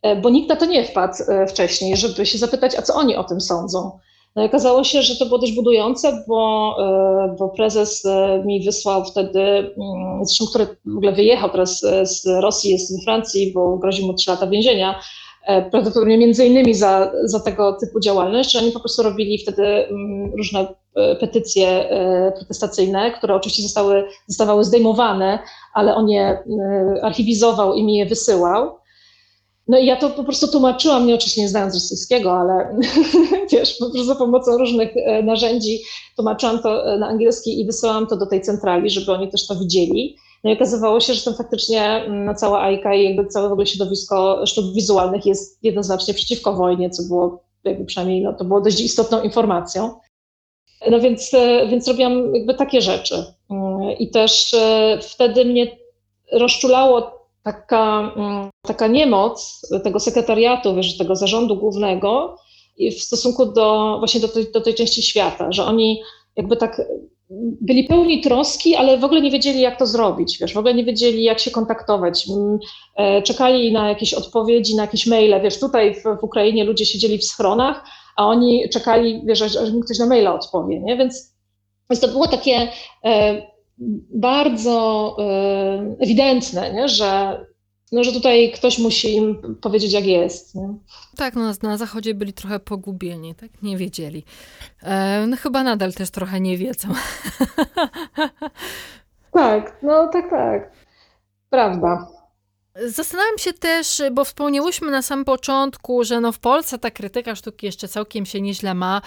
e, bo nikt na to nie wpadł wcześniej, żeby się zapytać, a co oni o tym sądzą. No i okazało się, że to było dość budujące, bo, e, bo prezes e, mi wysłał wtedy, mm, zresztą który w ogóle wyjechał teraz e, z Rosji, jest we Francji, bo grozi mu 3 lata więzienia, prawdopodobnie między innymi za, za tego typu działalność, że oni po prostu robili wtedy mm, różne petycje protestacyjne, które oczywiście zostały, zostawały zdejmowane, ale on je archiwizował i mi je wysyłał. No i ja to po prostu tłumaczyłam, nie oczywiście nie znając rosyjskiego, ale wiesz, po prostu za pomocą różnych e, narzędzi tłumaczyłam to e, na angielski i wysyłałam to do tej centrali, żeby oni też to widzieli. No i okazywało się, że tam faktycznie mm, no, cała AIKA i jakby całe w ogóle środowisko sztuk wizualnych jest jednoznacznie przeciwko wojnie, co było jakby przynajmniej no, to było dość istotną informacją. No więc, e, więc robiłam jakby takie rzeczy. Mm, I też wtedy mnie rozczulało taka, mm, taka niemoc tego sekretariatu, wiesz, tego zarządu głównego w stosunku do właśnie do tej, do tej części świata, że oni jakby tak byli pełni troski, ale w ogóle nie wiedzieli, jak to zrobić, wiesz, w ogóle nie wiedzieli, jak się kontaktować. Mm, e, czekali na jakieś odpowiedzi, na jakieś maile, wiesz, tutaj w, w Ukrainie ludzie siedzieli w schronach, a oni czekali, wiesz, aż mi ktoś na maila odpowie, nie? Więc, więc to było takie e, bardzo y, ewidentne, nie? Że, no, że tutaj ktoś musi im powiedzieć, jak jest. Nie? Tak, no, na zachodzie byli trochę pogubieni, tak? Nie wiedzieli. E, no chyba nadal też trochę nie wiedzą. tak, no tak, tak. Prawda. Zastanawiam się też, bo wspomniałyśmy na samym początku, że no w Polsce ta krytyka sztuki jeszcze całkiem się nieźle ma.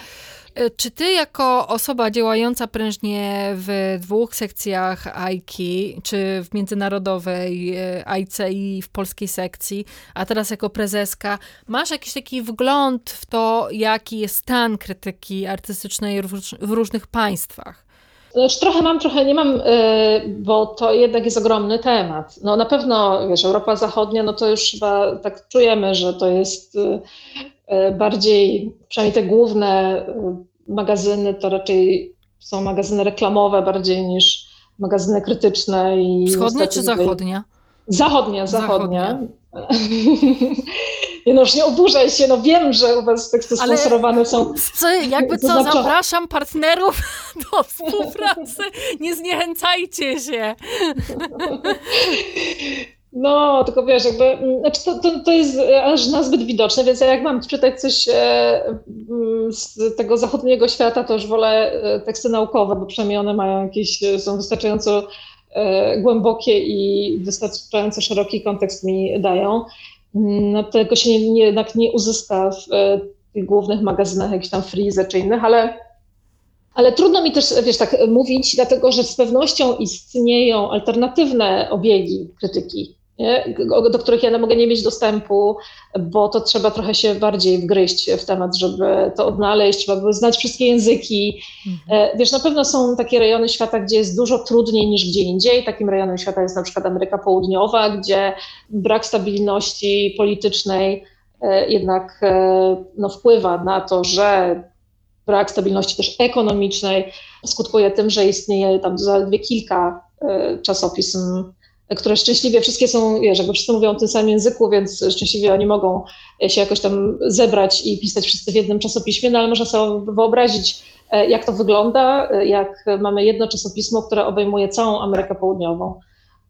E, czy ty jako osoba działająca prężnie w dwóch sekcjach AIKI, czy w międzynarodowej AIC e, i w polskiej sekcji, a teraz jako prezeska, masz jakiś taki wgląd w to, jaki jest stan krytyki artystycznej w różnych państwach? Znaczy, trochę mam, trochę nie mam, e, bo to jednak jest ogromny temat. No na pewno, wiesz, Europa Zachodnia, no to już chyba tak czujemy, że to jest e, bardziej, przynajmniej te główne e, magazyny to raczej są magazyny reklamowe bardziej niż magazyny krytyczne. I Wschodnia czy zachodnia? Zachodnia, zachodnia. zachodnia. No, już nie oburzaj się, no wiem, że u was teksty Ale sponsorowane są. Co, jakby co, zapraszam partnerów do współpracy, nie zniechęcajcie się. No, tylko wiesz, jakby, mm, znaczy to, to, to jest aż nazbyt widoczne, więc ja jak mam czytać coś e, mm, z tego zachodniego świata, to już wolę e, teksty naukowe, bo przynajmniej one mają jakieś, e, są wystarczająco głębokie i wystarczająco szeroki kontekst mi dają. No, tego się nie, nie, jednak nie uzyska w tych głównych magazynach, jakichś tam Freezer czy innych, ale Ale trudno mi też, wiesz, tak mówić, dlatego że z pewnością istnieją alternatywne obiegi krytyki nie? do których ja nie mogę nie mieć dostępu, bo to trzeba trochę się bardziej wgryźć w temat, żeby to odnaleźć, trzeba by znać wszystkie języki. Mhm. E, wiesz, na pewno są takie rejony świata, gdzie jest dużo trudniej niż gdzie indziej. Takim rejonem świata jest na przykład Ameryka Południowa, gdzie brak stabilności politycznej e, jednak e, no, wpływa na to, że brak stabilności też ekonomicznej skutkuje tym, że istnieje tam zaledwie kilka czasopism które szczęśliwie wszystkie są, jakby wszyscy mówią w tym samym języku, więc szczęśliwie oni mogą się jakoś tam zebrać i pisać wszyscy w jednym czasopiśmie, no ale można sobie wyobrazić, e, jak to wygląda, e, jak mamy jedno czasopismo, które obejmuje całą Amerykę Południową.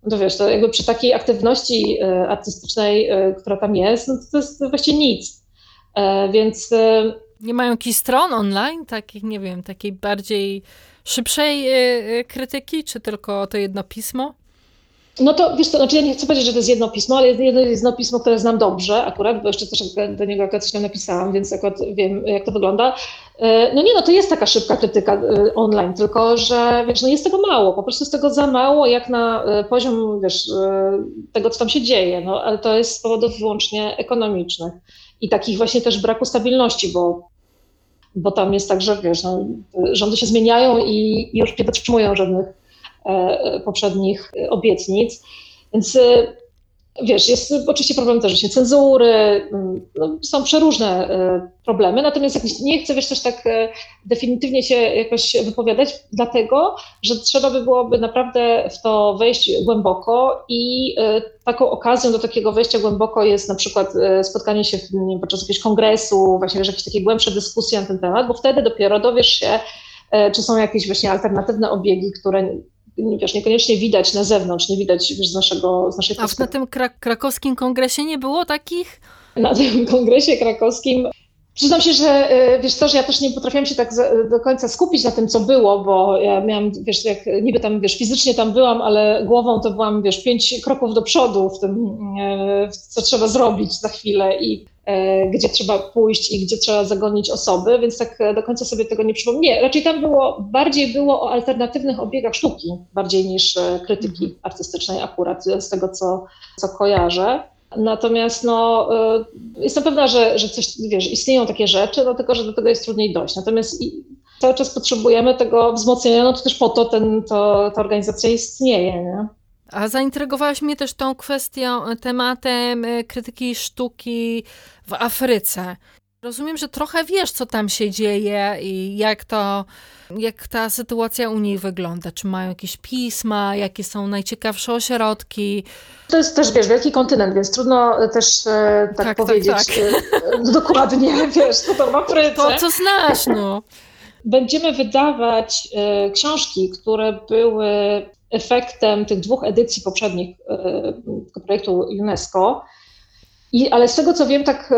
No to wiesz, to jakby przy takiej aktywności e, artystycznej, która tam jest, no to jest właściwie nic. Więc... Nie mają jakichś stron online, takich, nie wiem, takiej bardziej szybszej krytyki, czy tylko to jedno pismo? No to wiesz co, znaczy ja nie chcę powiedzieć, że to jest jedno pismo, ale jest jedno pismo, które znam dobrze akurat, bo jeszcze też do niego akurat coś napisałam, więc akurat wiem, jak to wygląda. E, no nie, no to jest taka szybka krytyka e, online, tylko że wiesz, no jest tego mało, po prostu jest tego za mało jak na e, poziom, wiesz, tego, co tam się dzieje, no ale to jest z powodów wyłącznie ekonomicznych i takich właśnie też braku stabilności, bo, bo tam jest tak, że wiesz, no, rządy się zmieniają i już nie dotrzymują żadnych poprzednich obietnic. Więc e, wiesz, jest oczywiście problem też się cenzury, mm, no, są przeróżne e, problemy, natomiast nie chcę wiesz, też tak definitywnie się jakoś wypowiadać, dlatego, że trzeba by byłoby naprawdę w to wejść głęboko i taką okazją do takiego wejścia głęboko jest na przykład spotkanie się nie, podczas jakiegoś kongresu, właśnie wiesz, jakieś takie głębsze dyskusje na ten temat, bo wtedy dopiero dowiesz się, czy są jakieś właśnie alternatywne obiegi, które wiesz, niekoniecznie widać na zewnątrz, nie widać wiesz, z, naszego, z naszej A na tym krak krakowskim kongresie nie było takich? Na tym kongresie krakowskim Przyznam się, że e, wiesz co, że ja też nie potrafiłam się tak do końca skupić na tym, co było, bo ja miałam, wiesz, jak niby tam, wiesz, fizycznie tam byłam, ale głową to byłam, wiesz, pięć kroków do przodu w tym, e, co trzeba zrobić za chwilę i gdzie trzeba pójść i gdzie trzeba zagonić osoby, więc tak do końca sobie tego nie przypomnę. Nie, raczej tam było, bardziej było o alternatywnych obiegach sztuki, bardziej niż krytyki mhm. artystycznej akurat, z tego, co, co kojarzę. Natomiast no, y, jestem pewna, że, że coś, wiesz, istnieją takie rzeczy, no tylko że do tego jest trudniej dojść. Natomiast cały czas potrzebujemy tego wzmocnienia, no to też po to ten, to, ta organizacja istnieje. Nie? A zaintrygowałaś mnie też tą kwestią, e, tematem e, krytyki sztuki w Afryce. Rozumiem, że trochę wiesz, co tam się dzieje i jak to, jak ta sytuacja u nich wygląda. Czy mają jakieś pisma, jakie są najciekawsze ośrodki? To jest też, wiesz, wielki kontynent, więc trudno też e, tak, tak, tak powiedzieć tak, tak. dokładnie, wiesz, co to ma Afryce. To, co znasz, no. Będziemy wydawać e, książki, które były efektem tych dwóch edycji poprzednich e, projektu UNESCO. I, ale z tego, co wiem, tak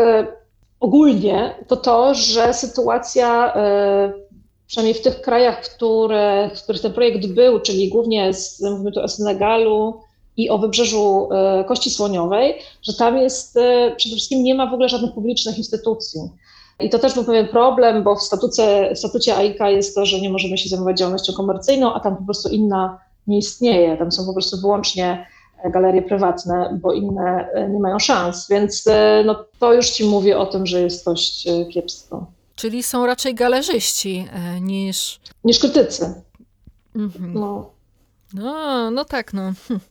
ogólnie, to to, że sytuacja, e, przynajmniej w tych krajach, które, w których ten projekt był, czyli głównie z, mówimy tu o Senegalu i o wybrzeżu e, Kości Słoniowej, że tam jest, e, przede wszystkim nie ma w ogóle żadnych publicznych instytucji. I to też był pewien problem, bo w w statucie AIKA jest to, że nie możemy się zajmować działalnością komercyjną, a tam po prostu inna nie istnieje. Tam są po prostu wyłącznie galerie prywatne, bo inne e, nie mają szans. Więc e, no, to już ci mówię o tym, że jest dość e, kiepsko. Czyli są raczej galerzyści niż. Niż krytycy. Mhm. No. no. No tak, no. Hm.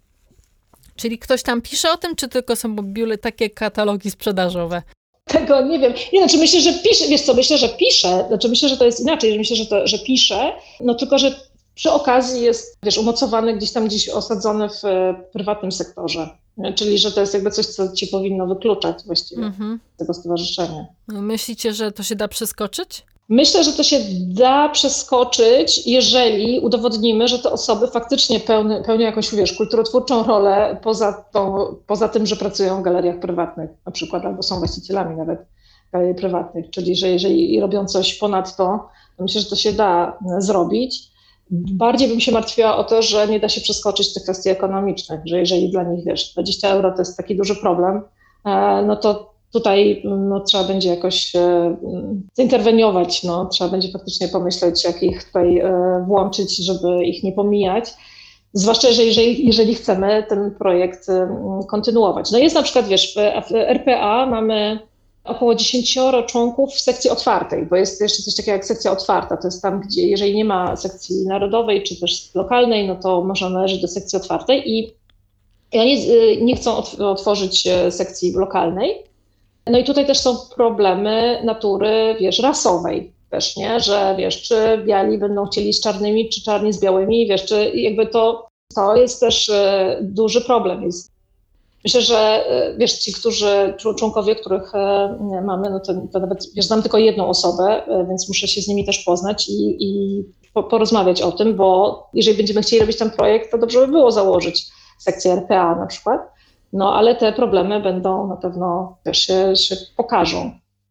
Czyli ktoś tam pisze o tym, czy tylko są biule takie katalogi sprzedażowe? Tego nie wiem. Nie, znaczy myślę, że pisze, wiesz co, myślę, że pisze, znaczy myślę, że to jest inaczej, myślę, że, to, że pisze, no tylko, że przy okazji jest, wiesz, umocowany gdzieś tam gdzieś osadzony w e, prywatnym sektorze. Czyli, że to jest jakby coś, co ci powinno wykluczać właściwie mm-hmm. tego stowarzyszenia. Myślicie, że to się da przeskoczyć? Myślę, że to się da przeskoczyć, jeżeli udowodnimy, że te osoby faktycznie pełny, pełnią jakąś, wiesz, kulturotwórczą rolę poza, tą, poza tym, że pracują w galeriach prywatnych na przykład, albo są właścicielami nawet galerii prywatnych. Czyli, że jeżeli robią coś ponad to, to myślę, że to się da zrobić. Bardziej bym się martwiła o to, że nie da się przeskoczyć tych kwestii ekonomicznych, że jeżeli dla nich, wiesz, 20 euro to jest taki duży problem, e, no to tutaj no, trzeba będzie jakoś e, zainterweniować, no, trzeba będzie faktycznie pomyśleć, jak ich tutaj e, włączyć, żeby ich nie pomijać. Zwłaszcza, że jeżeli, jeżeli chcemy ten projekt kontynuować. No jest na przykład, wiesz, w RPA mamy około 10 członków w sekcji otwartej, bo jest jeszcze coś takiego jak sekcja otwarta. To jest tam, gdzie jeżeli nie ma sekcji narodowej czy też lokalnej, no to można należeć do sekcji otwartej i oni nie chcą otworzyć e, sekcji lokalnej. No i tutaj też są problemy natury, wiesz, rasowej też, nie? Że wiesz, czy biali będą chcieli z czarnymi, czy czarni z białymi, wiesz, czy jakby to, to jest też e, duży problem. Jest Myślę, że e, wiesz, ci, którzy, członkowie, których e, mamy, no to, to nawet, wiesz, znam tylko jedną osobę, e, więc muszę się z nimi też poznać i, i porozmawiać o tym, bo jeżeli będziemy chcieli robić ten projekt, to dobrze by było założyć sekcję RPA na przykład, no ale te problemy będą na pewno też się, się pokażą.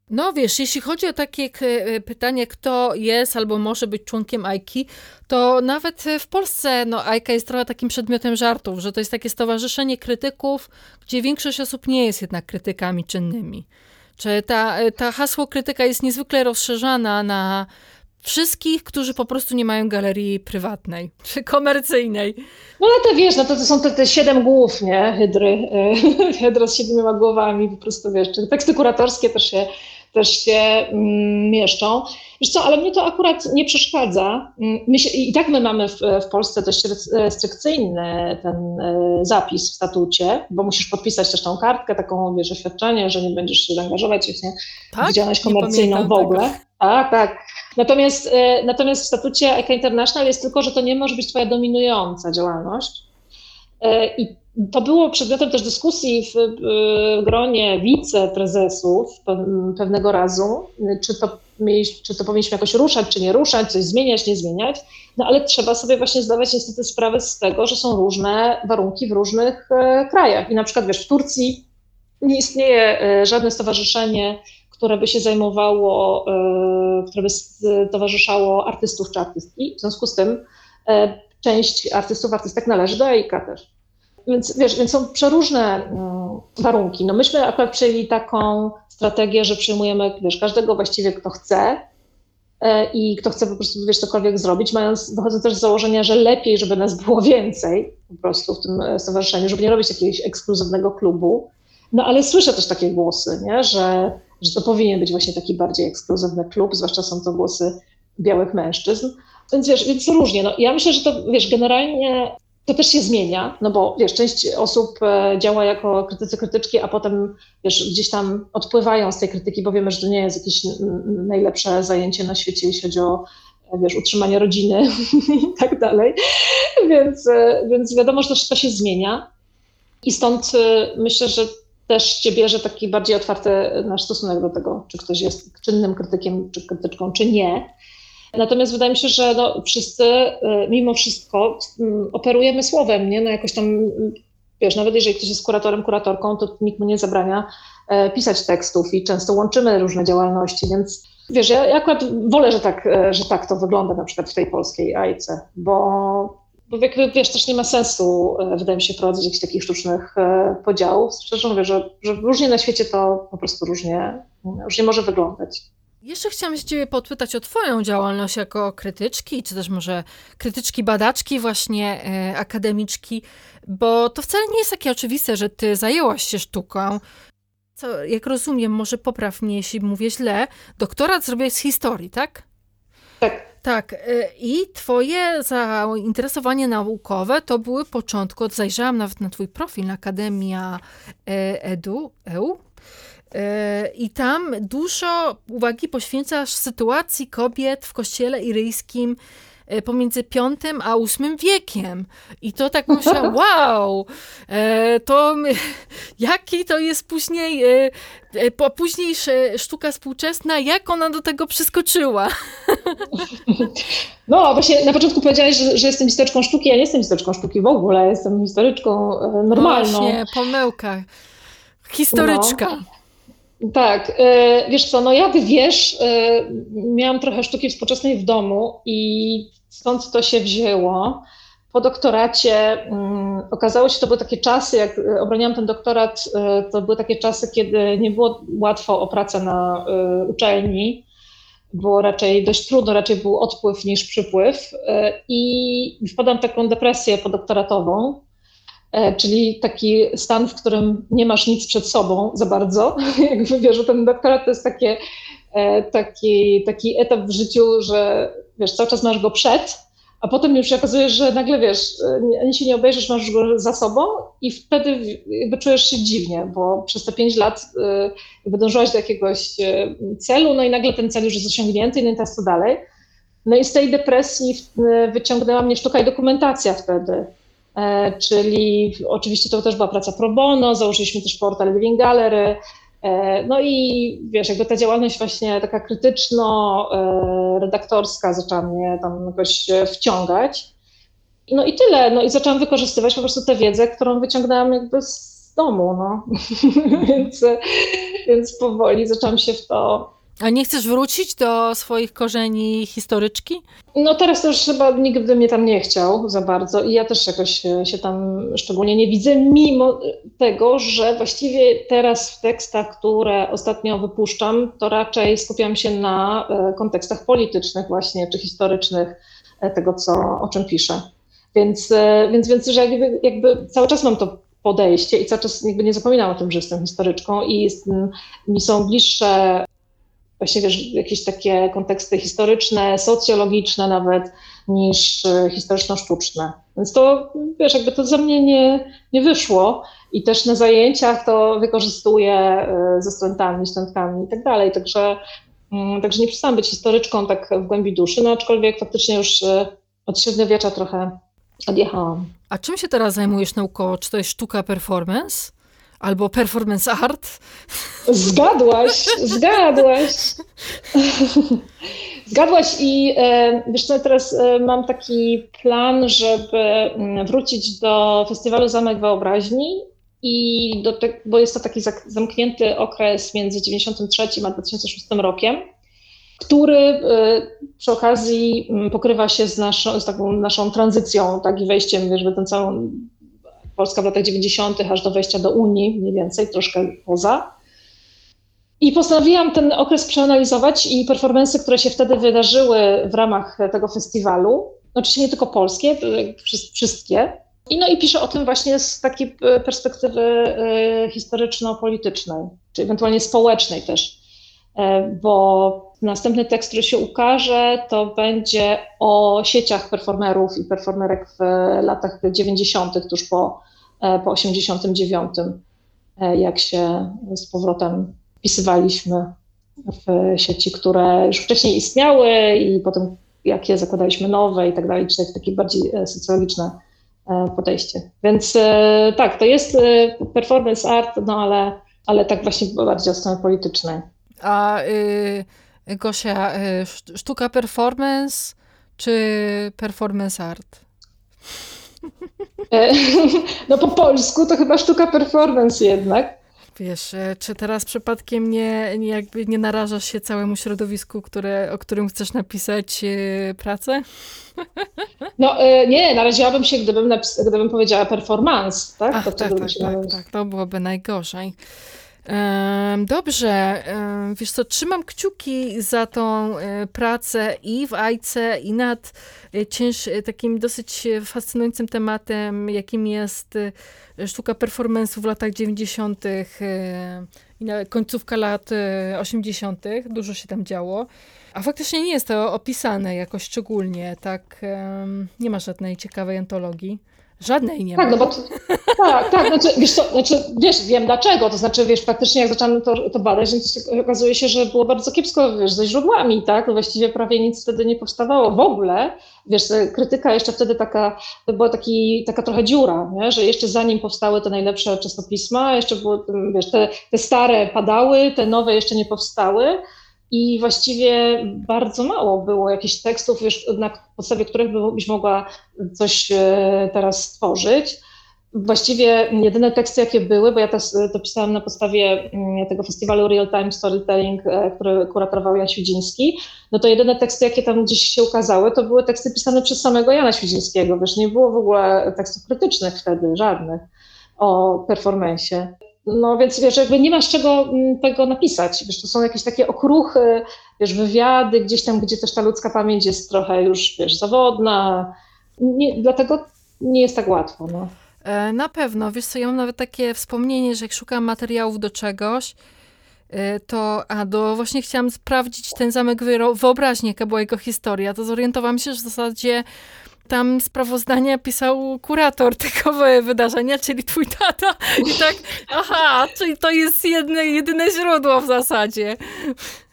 No wiesz, jeśli chodzi o takie e, pytanie, kto jest albo może być członkiem AIKI, to nawet w Polsce no, AIKA jest trochę takim przedmiotem żartów, że to jest takie stowarzyszenie krytyków, gdzie większość osób nie jest jednak krytykami czynnymi. Czy ta, e, ta hasło krytyka jest niezwykle rozszerzana na wszystkich, którzy po prostu nie mają galerii prywatnej czy komercyjnej. No ale to wiesz, no to, to są te, te siedem głów, nie? Hydry. Hydra z siedmioma głowami, po prostu wiesz. Teksty kuratorskie też się też się mm, mieszczą. Wiesz co, ale mnie to akurat nie przeszkadza. Mm, my się, I tak my mamy w, w Polsce dość restrykcyjny ten e, zapis w statucie, bo musisz podpisać też tą kartkę, taką wiesz, oświadczenie, że nie będziesz się angażować tak? w działalność komercyjną w ogóle. Tego. Tak, tak. Natomiast, e, natomiast w statucie ECA International jest tylko, że to nie może być twoja dominująca działalność. E, I to było przedmiotem też dyskusji w, gronie wiceprezesów pewnego razu, czy to, czy to powinniśmy jakoś ruszać, czy nie ruszać, coś zmieniać, nie zmieniać. No ale trzeba sobie właśnie zdawać niestety sprawę z tego, że są różne warunki w różnych e, krajach. I na przykład wiesz, w Turcji nie istnieje e, żadne stowarzyszenie, które by się zajmowało, e, które by towarzyszało artystów czy artystki. W związku z tym część artystów, artystek należy do EIKA też. Więc wiesz, więc są przeróżne mm, warunki. No myśmy akurat przyjęli taką strategię, że przyjmujemy wiesz, każdego właściwie, kto chce e, i kto chce po prostu wiesz, cokolwiek zrobić, mając, wychodząc też z założenia, że lepiej, żeby nas było więcej po prostu w tym e, stowarzyszeniu, żeby nie robić jakiegoś ekskluzywnego klubu. No ale słyszę też takie głosy, nie? Że, że to powinien być właśnie taki bardziej ekskluzywny klub, zwłaszcza są to głosy białych mężczyzn. Więc wiesz, więc różnie. No, ja myślę, że to wiesz, generalnie to też się zmienia, no bo wiesz, część osób e, działa jako krytycy krytyczki, a potem wiesz, gdzieś tam odpływają z tej krytyki, bo wiemy, że to nie jest jakieś najlepsze zajęcie na świecie, jeśli chodzi o e, wiesz, utrzymanie rodziny i tak dalej. Więc, e, więc wiadomo, że to, to się zmienia. I stąd myślę, że też cię bierze taki bardziej otwarty nasz stosunek do tego, czy ktoś jest czynnym krytykiem, czy krytyczką, czy nie. Natomiast wydaje mi się, że no, wszyscy y, mimo wszystko operujemy słowem, nie? No jakoś tam, wiesz, nawet jeżeli ktoś jest kuratorem, kuratorką, to nikt mu nie zabrania e, pisać tekstów i często łączymy różne działalności, więc wiesz, ja, ja akurat wolę, że tak, e, że tak to wygląda na przykład w tej polskiej AIC, bo, bo wiesz, też nie ma sensu, e, wydaje mi się, prowadzić jakichś takich sztucznych podziałów. Szczerze mówię, że, że różnie na świecie to po prostu różnie, różnie może wyglądać. Jeszcze chciałam się ciebie podpytać o twoją działalność jako krytyczki, czy też może krytyczki, badaczki, właśnie e, akademiczki, bo to wcale nie jest takie oczywiste, że ty zajęłaś się sztuką. Co, jak rozumiem, może popraw mnie, jeśli mówię źle, doktorat zrobiłeś z historii, tak? Tak. Tak, e, i twoje zainteresowanie naukowe to były początku, zajrzałam nawet na twój profil na Akademia e, Edu, EU, E, I tam dużo uwagi poświęcasz sytuacji kobiet w kościele iryjskim pomiędzy V a VIII wiekiem. I to tak myślałam, wow, e, to jaki to jest później, późniejsza sztuka współczesna, jak ona do tego przyskoczyła? No, właśnie na początku powiedziałeś, że, że jestem historyczką sztuki. Ja nie jestem historyczką sztuki w ogóle, jestem historyczką normalną. Właśnie, pomyłka. Historyczka. No. Tak, e, wiesz co, no jak wiesz, e, miałam trochę sztuki współczesnej w domu i stąd to się wzięło. po doktoracie um, okazało się, to były takie czasy, jak obroniłam ten doktorat, to były takie czasy, kiedy nie było łatwo o pracę na uczelni. Było raczej dość trudno, raczej był odpływ niż przypływ. I wpadłam w taką depresję podoktoratową, E, czyli taki stan, w którym nie masz nic przed sobą za bardzo. Jakby wiesz, że ten doktorat to jest takie, e, taki, taki etap w życiu, że wiesz, cały czas masz go przed, a potem już się okazuje, że nagle wiesz, ani się nie obejrzysz, masz go za sobą i wtedy jakby czujesz się dziwnie, bo przez te pięć lat e, jakby dążyłaś do jakiegoś celu, no i nagle ten cel już jest osiągnięty, no i teraz co dalej? No i z tej depresji wyciągnęła mnie sztuka i dokumentacja wtedy. E, czyli oczywiście to też była praca pro bono, założyliśmy też portal Living Gallery, e, no i wiesz, jakby ta działalność właśnie taka krytyczno-redaktorska e, zaczęła mnie tam jakoś wciągać. No i tyle, no i zaczęłam wykorzystywać po prostu tę wiedzę, którą wyciągnęłam jakby z domu, no. więc, więc powoli zaczęłam się w to a nie chcesz wrócić do swoich korzeni historyczki? No teraz już chyba nigdy mnie tam nie chciał za bardzo i ja też jakoś się tam szczególnie nie widzę, mimo tego, że właściwie teraz w tekstach, które ostatnio wypuszczam, to raczej skupiam się na e, kontekstach politycznych właśnie, czy historycznych e, tego, co, o czym piszę. Więc, e, więc, więc że jakby, jakby cały czas mam to podejście i cały czas jakby nie zapominam o tym, że jestem historyczką i jest, mi są bliższe właśnie wiesz, jakieś takie konteksty historyczne, socjologiczne nawet, niż e, historyczno-sztuczne. Więc to, wiesz, jakby to ze mnie nie, nie wyszło i też na zajęciach to wykorzystuję e, ze studentami, studentkami i tak dalej, także, mm, także nie przestałam być historyczką tak w głębi duszy, no aczkolwiek faktycznie już e, od średniowiecza trochę odjechałam. A czym się teraz zajmujesz naukowo? Czy to jest sztuka performance? Albo performance art. Zgadłaś, zgadłaś. Zgadłaś i e, wiesz co, teraz e, mam taki plan, żeby mm, wrócić do festiwalu Zamek Wyobraźni i do te, bo jest to taki zamknięty okres między 93 a 2006 rokiem, który e, przy okazji mm, pokrywa się z naszą, z taką naszą tranzycją, tak i wejściem wiesz, w tę całą Polska w latach 90., aż do wejścia do Unii, mniej więcej, troszkę poza. I postanowiłam ten okres przeanalizować i performance, które się wtedy wydarzyły w ramach tego festiwalu, oczywiście nie tylko polskie, wszystkie. I no i piszę o tym właśnie z takiej perspektywy e, historyczno-politycznej, czy ewentualnie społecznej też, e, bo następny tekst, który się ukaże, to będzie o sieciach performerów i performerek w latach 90., tuż po, e, po 89, jak się z powrotem wpisywaliśmy w sieci, które już wcześniej istniały i potem jakie zakładaliśmy nowe i tak dalej, czy takie bardziej e, socjologiczne e, podejście. Więc e, tak, to jest performance art, no ale, ale tak właśnie bardziej od strony politycznej. A y, Gosia, sztuka performance czy performance art? No po polsku to chyba sztuka performance jednak. Wiesz, e, czy teraz przypadkiem nie, nie, jakby nie narażasz się całemu środowisku, które, o którym chcesz napisać yy, pracę? No yy, nie, naraziłabym się, gdybym, gdybym powiedziała performance, tak? Ach, to tak, tak, tak, tak, to byłoby najgorzej. Dobrze, wiesz co, trzymam kciuki za tą e, pracę i w Ajce, i nad e, cięż, e, takim dosyć fascynującym tematem, jakim jest sztuka performance'u w latach 90. i końcówka lat 80. Dużo się tam działo. A faktycznie nie jest to opisane jakoś szczególnie, tak, nie ma żadnej ciekawej antologii. Żadnej nie tak, ma. No bo to, tak, tak, znaczy wiesz, co, znaczy, wiesz, wiem dlaczego, to znaczy, wiesz, faktycznie jak zaczęłam to, to badać, okazuje się, że było bardzo kiepsko, wiesz, ze źródłami, tak, właściwie prawie nic wtedy nie powstawało w ogóle, wiesz, krytyka jeszcze wtedy taka, to była taki, taka trochę dziura, nie? że jeszcze zanim powstały te najlepsze czasopisma, jeszcze było, wiesz, te, te stare padały, te nowe jeszcze nie powstały, i właściwie bardzo mało było jakichś tekstów, wiesz, na podstawie których byś mogła coś e, teraz stworzyć. właściwie jedyne teksty, jakie były, bo ja to, to pisałam na podstawie mm, tego festiwalu Real Time Storytelling, e, który kuratorował Jan Świdziński, no to jedyne teksty, jakie tam gdzieś się ukazały, to były teksty pisane przez samego Jana Świdzińskiego, wiesz, nie było w ogóle tekstów krytycznych wtedy, żadnych o performensie. No więc wiesz, jakby nie masz czego mm, tego napisać. Wiesz, to są jakieś takie okruchy, wiesz, wywiady gdzieś tam, gdzie też ta ludzka pamięć jest trochę już, wiesz, zawodna. Nie, dlatego nie jest tak łatwo. No. E, na pewno, wiesz co, ja mam nawet takie wspomnienie, że jak szukam materiałów do czegoś, e, to, a do, właśnie chciałam sprawdzić ten zamek wyobraźni, jaka była jego historia, to zorientowałam się, że w zasadzie tam sprawozdania pisał kurator tego wydarzenia, czyli twój tata. I tak, aha, czyli to jest jedne, jedyne źródło w zasadzie.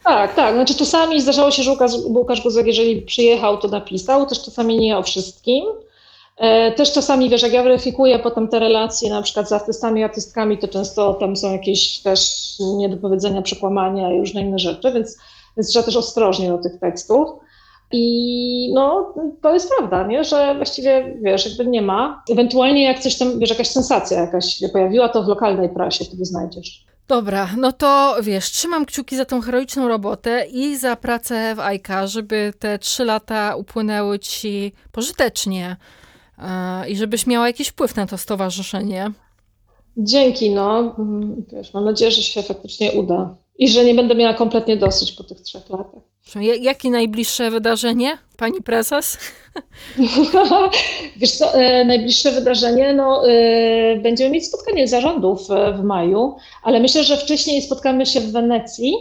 Tak, tak. Znaczy czasami zdarzało się, że Łukasz, Łukasz Guzek, jeżeli przyjechał, to napisał, też czasami nie o wszystkim. E, też czasami, wiesz, jak ja weryfikuję potem te relacje na przykład z artystami artystkami, to często tam są jakieś też niedopowiedzenia, przekłamania i różne inne rzeczy, więc, więc trzeba też ostrożnie do tych tekstów. I no, to jest prawda, nie? że właściwie, wiesz, jakby nie ma. Ewentualnie jak coś tam, wiesz, jakaś sensacja jakaś się pojawiła, to w lokalnej prasie wtedy znajdziesz. Dobra, no to wiesz, trzymam kciuki za tą heroiczną robotę i za pracę w AIKA, żeby te trzy lata upłynęły ci pożytecznie yy, i żebyś miała jakiś wpływ na to stowarzyszenie. Dzięki, no. Wiesz, mam nadzieję, że się faktycznie uda i że nie będę miała kompletnie dosyć po tych trzech latach. Jakie najbliższe wydarzenie, pani prezes? Wiesz co, e, najbliższe wydarzenie, no, e, będziemy mieć spotkanie zarządów e, w maju, ale myślę, że wcześniej spotkamy się w Wenecji,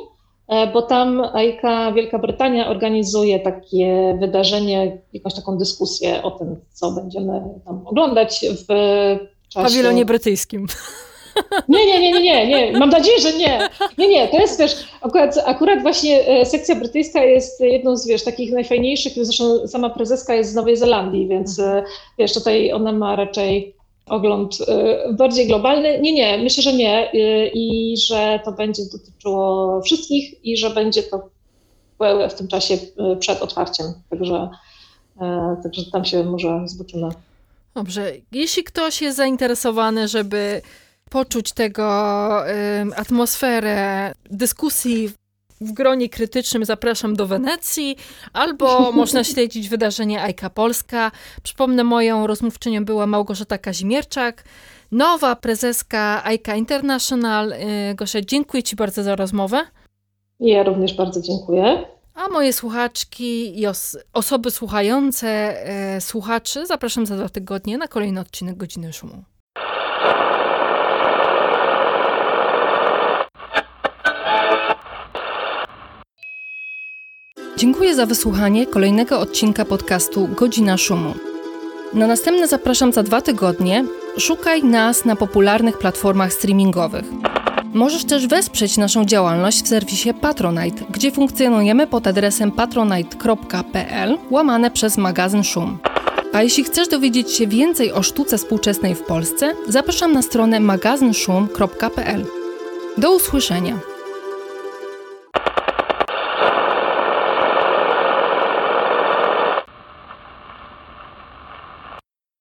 bo tam AIKA Wielka Brytania organizuje takie wydarzenie, jakąś taką dyskusję o tym, co będziemy tam oglądać w czasie... Pawilonie brytyjskim. Nie, nie, nie, nie, nie, mam nadzieję, że nie. Nie, nie, to jest też, akurat, akurat właśnie e, sekcja brytyjska jest jedną z, wiesz, takich najfajniejszych, zresztą sama prezeska jest z Nowej Zelandii, więc e, wiesz, tutaj ona ma raczej ogląd e, bardziej globalny. Nie, nie, myślę, że nie i że to będzie dotyczyło wszystkich i że będzie to w tym czasie przed otwarciem, także, także tam się może zobaczymy. Dobrze, jeśli ktoś jest zainteresowany, żeby poczuć tego atmosferę dyskusji w gronie krytycznym zapraszam do Wenecji, albo można śledzić wydarzenie Ajka Polska. Przypomnę, moją rozmówczynią była Małgorzata Kazimierczak, nowa prezeska Ajka International. Y, Gosia, dziękuję Ci bardzo za rozmowę. Ja również bardzo dziękuję. A moje słuchaczki i os osoby słuchające, e, słuchaczy zapraszam za dwa tygodnie na kolejny odcinek Godziny Szumu. Dziękuję za wysłuchanie kolejnego odcinka podcastu Godzina Szumu. Na następne zapraszam za dwa tygodnie. Szukaj nas na popularnych platformach streamingowych. Możesz też wesprzeć naszą działalność w serwisie Patronite, gdzie funkcjonujemy pod adresem patronite.pl łamane przez magazyn Szum. A jeśli chcesz dowiedzieć się więcej o sztuce współczesnej w Polsce, zapraszam na stronę magazynszum.pl. Do usłyszenia!